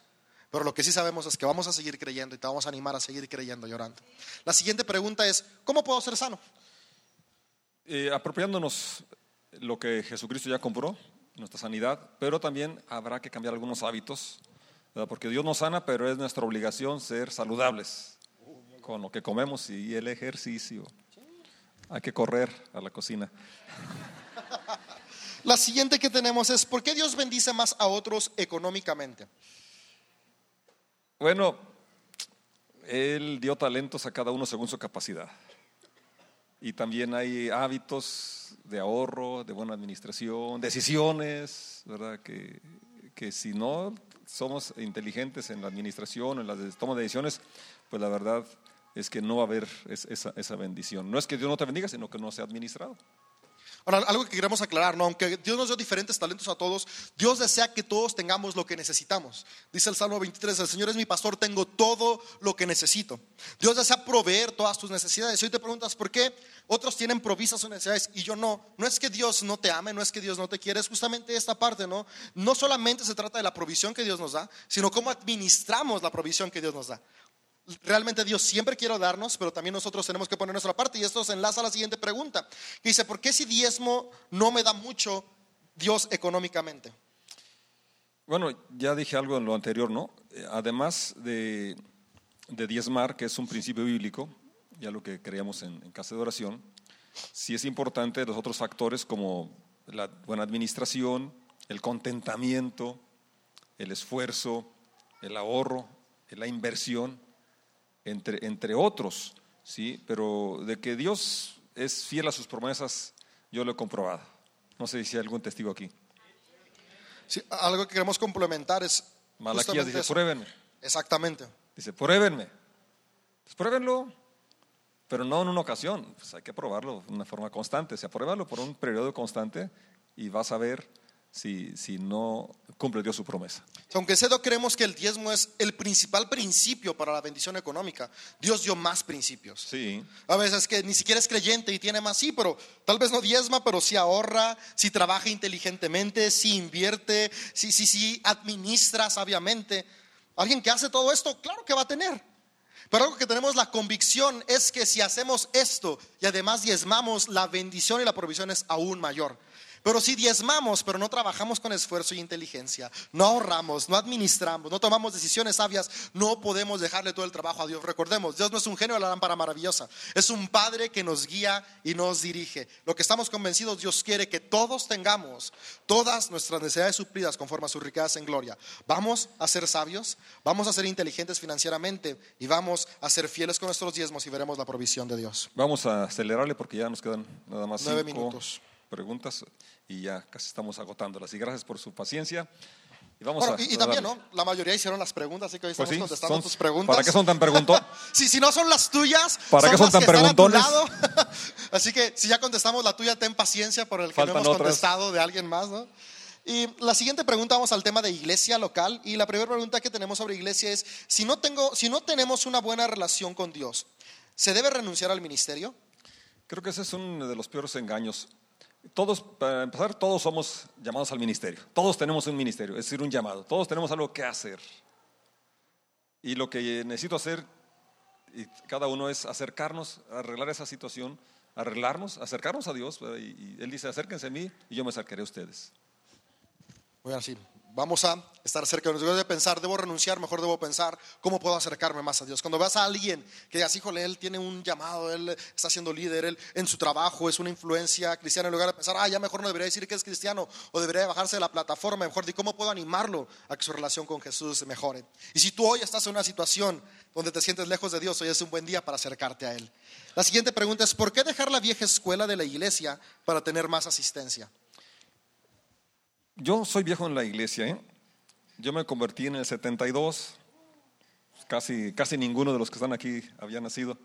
Pero lo que sí sabemos es que vamos a seguir creyendo y te vamos a animar a seguir creyendo y orando. La siguiente pregunta es, ¿cómo puedo ser sano? Eh, apropiándonos lo que Jesucristo ya compró, nuestra sanidad, pero también habrá que cambiar algunos hábitos, porque Dios nos sana, pero es nuestra obligación ser saludables con lo que comemos y el ejercicio. Hay que correr a la cocina. <laughs> La siguiente que tenemos es, ¿por qué Dios bendice más a otros económicamente? Bueno, Él dio talentos a cada uno según su capacidad. Y también hay hábitos de ahorro, de buena administración, decisiones, ¿verdad? Que, que si no somos inteligentes en la administración, en la toma de decisiones, pues la verdad es que no va a haber es- esa, bendición. No es que Dios no te bendiga, sino que no se ha administrado. Ahora, algo que queremos aclarar, ¿no? aunque Dios nos dio diferentes talentos a todos, Dios desea que todos tengamos lo que necesitamos. Dice el Salmo 23, el Señor es mi pastor, tengo todo lo que necesito. Dios desea proveer todas tus necesidades. Hoy te preguntas, ¿por qué otros tienen provisas sus necesidades y yo no? No es que Dios no te ame, no es que Dios no te quiere, es justamente esta parte, ¿no? No solamente se trata de la provisión que Dios nos da, sino cómo administramos la provisión que Dios nos da. Realmente Dios siempre quiere darnos, pero también nosotros tenemos que poner nuestra parte. Y esto se enlaza a la siguiente pregunta, dice, ¿por qué si diezmo no me da mucho Dios económicamente? Bueno, ya dije algo en lo anterior, ¿no? Además de, de diezmar, que es un principio bíblico, ya lo que creíamos en, en casa de oración, sí es importante los otros factores como la buena administración, el contentamiento, el esfuerzo, el ahorro, la inversión, entre, entre otros, ¿sí? Pero de que Dios es fiel a sus promesas, yo lo he comprobado. No sé si hay algún testigo aquí. Sí, algo que queremos complementar es... Malaquías dice, eso. pruébenme. Exactamente. Dice, pruébenme. Pues pruébenlo, pero no en una ocasión. Pues hay que probarlo de una forma constante. O sea, pruébalo por un periodo constante y vas a ver si, si no cumple Dios su promesa. Aunque cedo creemos que el diezmo es el principal principio para la bendición económica, Dios dio más principios. Sí, A veces que ni siquiera es creyente y tiene más, sí, pero tal vez no diezma, pero sí ahorra, sí trabaja inteligentemente, sí invierte, sí, sí, sí administra sabiamente. Alguien que hace todo esto, claro que va a tener. Pero algo que tenemos la convicción es que si hacemos esto y además diezmamos, la bendición y la provisión es aún mayor. Pero si diezmamos, pero no trabajamos con esfuerzo y inteligencia, no ahorramos, no administramos, no tomamos decisiones sabias, no podemos dejarle todo el trabajo a Dios. Recordemos, Dios no es un genio de la lámpara maravillosa, es un Padre que nos guía y nos dirige. Lo que estamos convencidos, Dios quiere que todos tengamos todas nuestras necesidades suplidas conforme a sus riquezas en gloria. Vamos a ser sabios, vamos a ser inteligentes financieramente y vamos a ser fieles con nuestros diezmos y veremos la provisión de Dios. vamos a acelerarle porque ya nos quedan nada más Nueve minutos. Preguntas y ya casi estamos agotándolas. Y gracias por su paciencia. Y vamos Bueno, a, y, y también. ¿no? La mayoría hicieron las preguntas, así que hoy Pues estamos sí, contestando son- tus preguntas. ¿Para qué son tan preguntón? <laughs> Si, si no son las tuyas, ¿Para qué son las tan que preguntones? <laughs> Así que si ya contestamos la tuya, ten paciencia por el que Faltan no hemos otras. contestado de alguien más, ¿no? Y la siguiente pregunta vamos al tema de iglesia local y la primera pregunta que tenemos sobre iglesia es si no tengo si no tenemos una buena relación con Dios, ¿se debe renunciar al ministerio? Creo que ese es uno de los peores engaños. Todos, para empezar, todos somos llamados al ministerio. Todos tenemos un ministerio, es decir, un llamado. Todos tenemos algo que hacer. Y lo que necesito hacer, y cada uno es acercarnos, arreglar esa situación, arreglarnos, acercarnos a Dios. Y, Él dice, acérquense a mí y yo me acercaré a ustedes. Bueno, sí, vamos a estar cerca de Dios. Debo de pensar, debo renunciar, mejor debo pensar cómo puedo acercarme más a Dios. Cuando veas a alguien que digas, híjole, él tiene un llamado, él está siendo líder, él en su trabajo es una influencia cristiana, en lugar de pensar, ah, ya mejor no debería decir que es cristiano o debería bajarse de la plataforma, mejor di cómo puedo animarlo a que su relación con Jesús mejore. Y si tú hoy estás en una situación donde te sientes lejos de Dios, hoy es un buen día para acercarte a Él. La siguiente pregunta es, ¿por qué dejar la vieja escuela de la iglesia para tener más asistencia? Yo soy viejo en la iglesia, ¿eh? Yo me convertí en el 72, casi, casi ninguno de los que están aquí había nacido.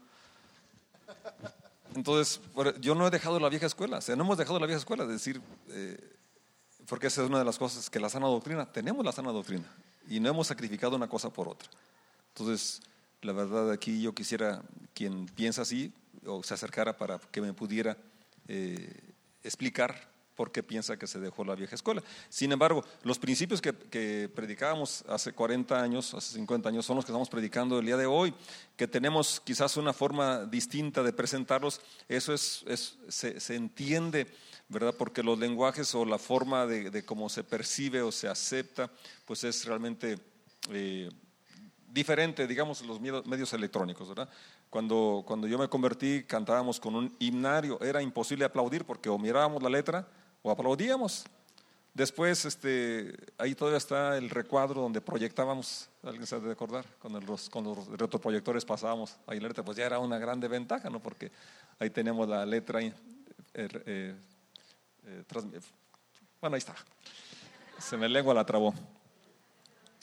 Entonces, yo no he dejado la vieja escuela, o sea, no hemos dejado la vieja escuela, es decir, eh, porque esa es una de las cosas que la sana doctrina, tenemos la sana doctrina y no hemos sacrificado una cosa por otra. Entonces, la verdad aquí yo quisiera, quien piensa así, o se acercara para que me pudiera eh, explicar porque piensa que se dejó la vieja escuela. Sin embargo, los principios que, predicábamos hace 40 años, hace 50 años, son los que estamos predicando el día de hoy, que tenemos quizás una forma distinta de presentarlos, eso es, se, entiende, ¿verdad? Porque los lenguajes o la forma de, cómo se percibe o se acepta, pues es realmente... Eh, diferente, digamos, los medios electrónicos, ¿verdad? Cuando, cuando yo me convertí, cantábamos con un himnario, era imposible aplaudir porque o mirábamos la letra o aplaudíamos. Después, este, ahí todavía está el recuadro donde proyectábamos, alguien se debe acordar, con, los, con los retroproyectores pasábamos ahí la letra, pues ya era una grande ventaja, ¿no? Porque ahí tenemos la letra, eh, eh, eh, bueno, ahí está, se me lengua la trabó.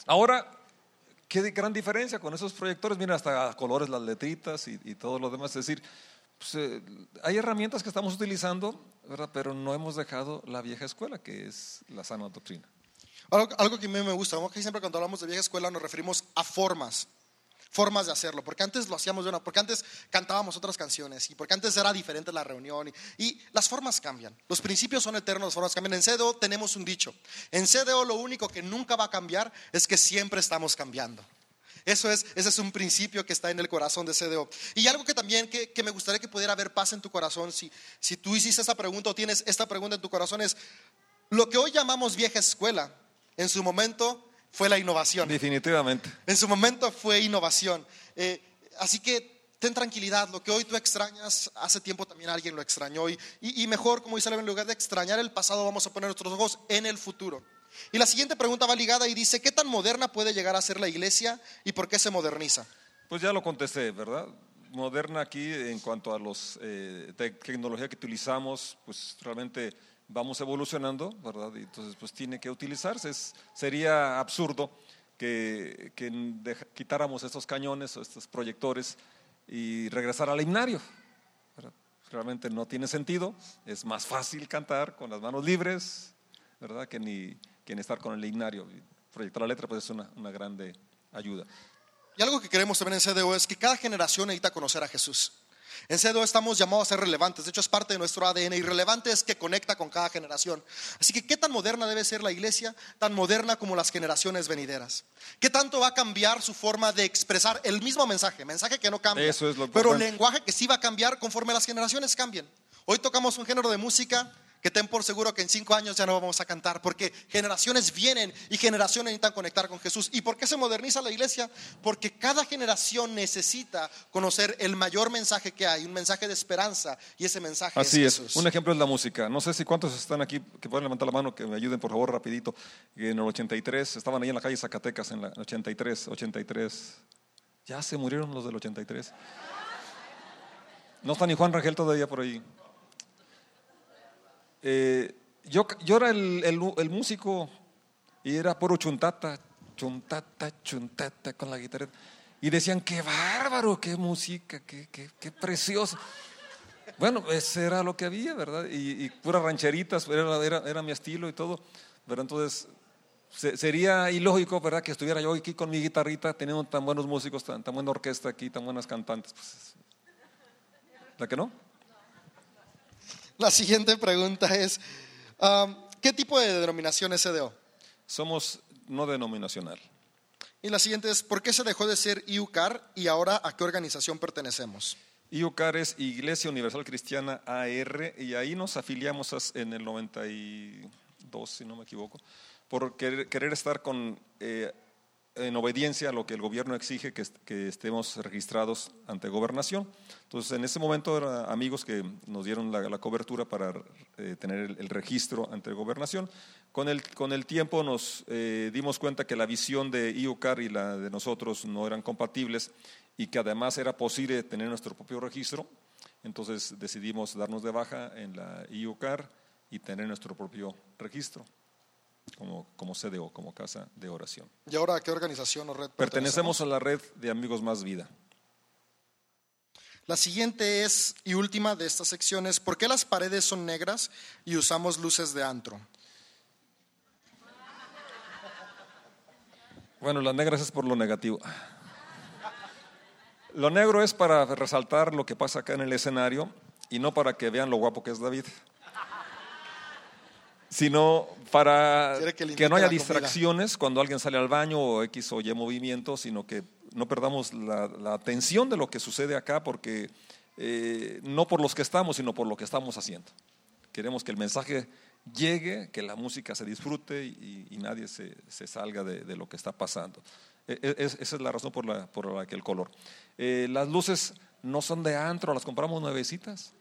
Ahora, qué gran diferencia con esos proyectores, mira, hasta colores las letritas y, todo lo demás, es decir, pues, hay herramientas que estamos utilizando pero no hemos dejado la vieja escuela, que es la sana doctrina. Algo, que a mí me gusta, que siempre cuando hablamos de vieja escuela nos referimos a formas, formas de hacerlo, porque antes lo hacíamos de una, porque antes cantábamos otras canciones y porque antes era diferente la reunión y, y, las formas cambian, los principios son eternos, las formas cambian. En CDO tenemos un dicho, en CDO lo único que nunca va a cambiar es que siempre estamos cambiando. Eso es, ese es un principio que está en el corazón de CDO. Y algo que también que, me gustaría que pudiera haber paz en tu corazón, si, si tú hiciste esa pregunta o tienes esta pregunta en tu corazón, es lo que hoy llamamos vieja escuela, en su momento fue la innovación. Definitivamente. En su momento fue innovación. Eh, así que ten tranquilidad, lo que hoy tú extrañas, hace tiempo también alguien lo extrañó. Y, y, y mejor, como dice en lugar de extrañar el pasado, vamos a poner nuestros ojos en el futuro. Y la siguiente pregunta va ligada y dice, ¿qué tan moderna puede llegar a ser la iglesia y por qué se moderniza? Pues ya lo contesté, ¿verdad? Moderna aquí en cuanto a los eh, tecnología que utilizamos, pues realmente vamos evolucionando, ¿verdad? Y entonces pues tiene que utilizarse. sería absurdo que, quitáramos estos cañones o estos proyectores y regresar al himnario. Realmente no tiene sentido, es más fácil cantar con las manos libres, ¿verdad? Que ni que estar con el ignario. Proyectar la letra pues es una, una grande ayuda. Y algo que queremos también en CDO es que cada generación necesita conocer a Jesús. En CDO estamos llamados a ser relevantes, de hecho es parte de nuestro ADN y relevante es que conecta con cada generación. Así que, ¿qué tan moderna debe ser la iglesia? Tan moderna como las generaciones venideras. ¿Qué tanto va a cambiar su forma de expresar el mismo mensaje? Mensaje que no cambia, Eso es lo pero lenguaje que sí va a cambiar conforme las generaciones cambien. Hoy tocamos un género de música que ten por seguro que en cinco años ya no vamos a cantar, porque generaciones vienen y generaciones necesitan conectar con Jesús. ¿Y por qué se moderniza la iglesia? Porque cada generación necesita conocer el mayor mensaje que hay, un mensaje de esperanza, y ese mensaje Así es, es. Un ejemplo es la música. No sé si cuántos están aquí que pueden levantar la mano, que me ayuden por favor rapidito. En el 83, estaban ahí en la calle Zacatecas, en el 83, 83. Ya se murieron los del 83. No está ni Juan Rangel todavía por ahí. Eh, yo, yo era el, el, músico y era puro chuntata, chuntata, chuntata con la guitarra. Y decían, qué bárbaro, qué música, qué, qué, qué precioso. Bueno, ese era lo que había, ¿verdad? Y, y puras rancheritas, era, era, era, mi estilo y todo. Pero entonces sería ilógico, ¿verdad? Que estuviera yo aquí con mi guitarrita, teniendo tan buenos músicos, tan, tan buena orquesta aquí, tan buenas cantantes. Pues, ¿La que no? La siguiente pregunta es, um, ¿qué tipo de denominación es CDO? Somos no denominacional. Y la siguiente es, ¿por qué se dejó de ser IUCAR y ahora a qué organización pertenecemos? IUCAR es Iglesia Universal Cristiana AR y ahí nos afiliamos en el 92, si no me equivoco. por querer, querer estar con, eh, en obediencia a lo que el gobierno exige que, est- que estemos registrados ante gobernación. Entonces, en ese momento eran amigos que nos dieron la, cobertura para eh, tener el, registro ante gobernación. Con el, con el tiempo nos eh, dimos cuenta que la visión de IUCAR y la de nosotros no eran compatibles y que además era posible tener nuestro propio registro. Entonces decidimos darnos de baja en la IUCAR y tener nuestro propio registro como, como CDO, como Casa de Oración. ¿Y ahora a qué organización o red Pertenecemos a la red de Amigos Más Vida. La siguiente es, y última de estas secciones, ¿por qué las paredes son negras y usamos luces de antro? Bueno, las negras es por lo negativo. Lo negro es para resaltar lo que pasa acá en el escenario y no para que vean lo guapo que es David, sino para que no haya comida. distracciones cuando alguien sale al baño o X o Y movimiento, sino que no perdamos la, la atención de lo que sucede acá, porque eh, no por los que estamos, sino por lo que estamos haciendo. Queremos que el mensaje llegue, que la música se disfrute y, y nadie se, se salga de, de lo que está pasando. E- e- es- esa es la razón por la, por la que el color. Eh, las luces no son de antro, las compramos nuevecitas.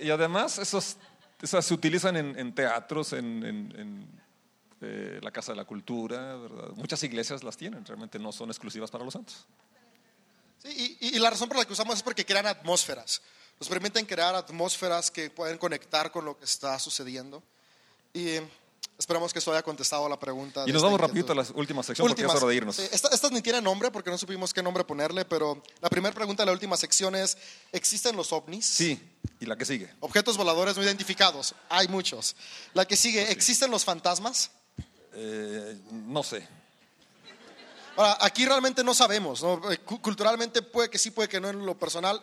Y además, esos, esas se utilizan en, en teatros, en, en- en, eh, la Casa de la Cultura, ¿verdad? Muchas iglesias las tienen, realmente no son exclusivas para los santos. Sí, y, y la razón por la que usamos es porque crean atmósferas. Nos permiten crear atmósferas que pueden conectar con lo que está sucediendo. Y esperamos que esto haya contestado a la pregunta. Y nos vamos inquietud. rapidito a la última sección porque Últimas. es hora de irnos. Sí, esta- estas ni tienen nombre porque no supimos qué nombre ponerle, pero la primera pregunta de la última sección es, ¿existen los ovnis? Sí, y la que sigue. Objetos voladores no identificados. Hay muchos. La que sigue, ¿existen los fantasmas? Eh, no sé. Ahora, aquí realmente no sabemos. ¿no? Eh, cu- Culturalmente puede que sí, puede que no en lo personal.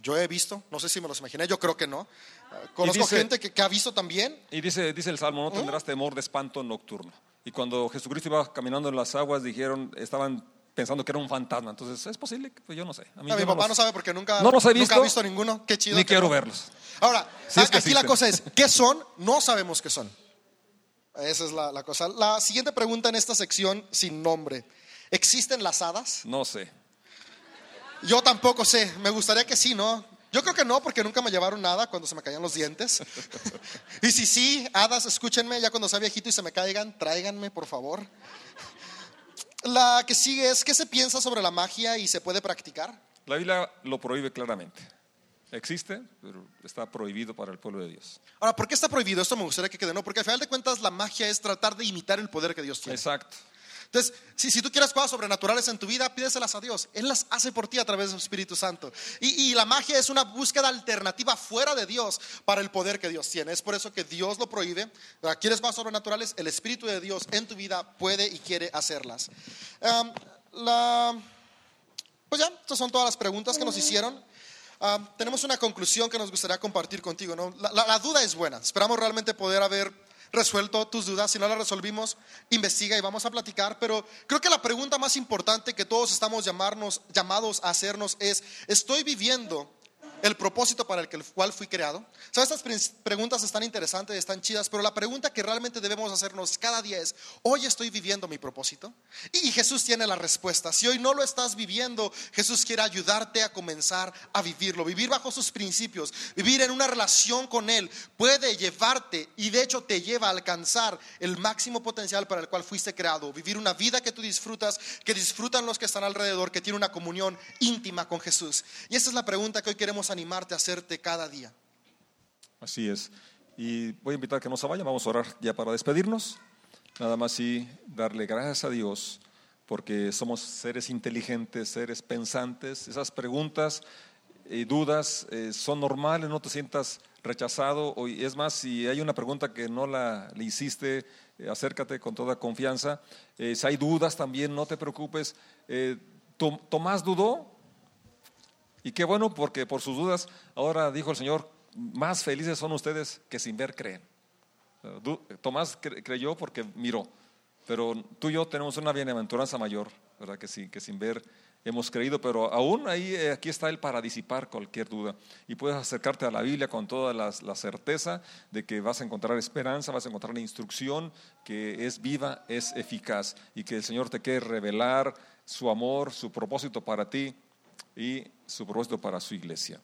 Yo he visto, no sé si me los imaginé, yo creo que no. Eh, Conozco dice- gente que, que ha visto también. Y dice, dice el Salmo, no tendrás temor de espanto nocturno. Y cuando Jesucristo iba caminando en las aguas, dijeron, estaban pensando que era un fantasma. Entonces, ¿es posible? Pues yo no sé. A mí A mi papá los- no sabe porque nunca, No los he nunca visto, ha visto ninguno. Qué chido. Ni quiero no. verlos. Ahora, Si es que aquí la cosa es, ¿qué son? No sabemos qué son. Esa es la, la cosa. La siguiente pregunta en esta sección, sin nombre. ¿Existen las hadas? No sé. Yo tampoco sé. Me gustaría que sí, ¿no? Yo creo que no, porque nunca me llevaron nada cuando se me caían los dientes. <laughs> y si sí, hadas, escúchenme, ya cuando sea viejito y se me caigan, tráiganme, por favor. La que sigue es, ¿qué se piensa sobre la magia y se puede practicar? La Biblia lo prohíbe claramente. Existe, pero está prohibido para el pueblo de Dios. Ahora, ¿por qué está prohibido? Esto me gustaría que quede, ¿no? Porque al final de cuentas la magia es tratar de imitar el poder que Dios tiene. Exacto. Entonces, si, si tú quieres cosas sobrenaturales en tu vida, pídeselas a Dios. Él las hace por ti a través del Espíritu Santo. Y, y la magia es una búsqueda alternativa fuera de Dios para el poder que Dios tiene. Es por eso que Dios lo prohíbe. ¿Quieres cosas sobrenaturales? El Espíritu de Dios en tu vida puede y quiere hacerlas. Am, la, pues ya, estas son todas las preguntas que nos hicieron. Ah, tenemos una conclusión que nos gustaría compartir contigo. ¿no? La, la- la duda es buena. Esperamos realmente poder haber resuelto tus dudas. Si no las resolvimos, investiga y vamos a platicar. Pero creo que la pregunta más importante que todos estamos llamados a hacernos es, ¿estoy viviendo el propósito para el cual fui creado? ¿Sabes? Estas pre- preguntas están interesantes, están chidas, pero la pregunta que realmente debemos hacernos cada día es, ¿hoy estoy viviendo mi propósito? Y Jesús tiene la respuesta. Si hoy no lo estás viviendo, Jesús quiere ayudarte a comenzar a vivirlo, vivir bajo sus principios, vivir en una relación con Él, puede llevarte y de hecho te lleva a alcanzar el máximo potencial para el cual fuiste creado, vivir una vida que tú disfrutas, que disfrutan los que están alrededor, que tiene una comunión íntima con Jesús. Y esa es la pregunta que hoy queremos animarte a hacerte cada día. Así es. Y voy a invitar que no se vayan, vamos a orar ya para despedirnos. Nada más y darle gracias a Dios porque somos seres inteligentes, seres pensantes. Esas preguntas y dudas eh, son normales, no te sientas rechazado. Es más, si hay una pregunta que no la le hiciste, eh, acércate con toda confianza. Eh, si hay dudas también, no te preocupes. Tom- Tomás dudó, y qué bueno, porque por sus dudas, ahora dijo el Señor, más felices son ustedes que sin ver creen. Tomás cre- creyó porque miró. Pero tú y yo tenemos una bienaventuranza mayor, ¿verdad? Que, sí, que sin ver hemos creído, pero aún ahí, eh, aquí está Él para disipar cualquier duda. Y puedes acercarte a la Biblia con toda la, certeza de que vas a encontrar esperanza, vas a encontrar la instrucción que es viva, es eficaz y que el Señor te quiere revelar su amor, su propósito para ti y su propósito para su iglesia.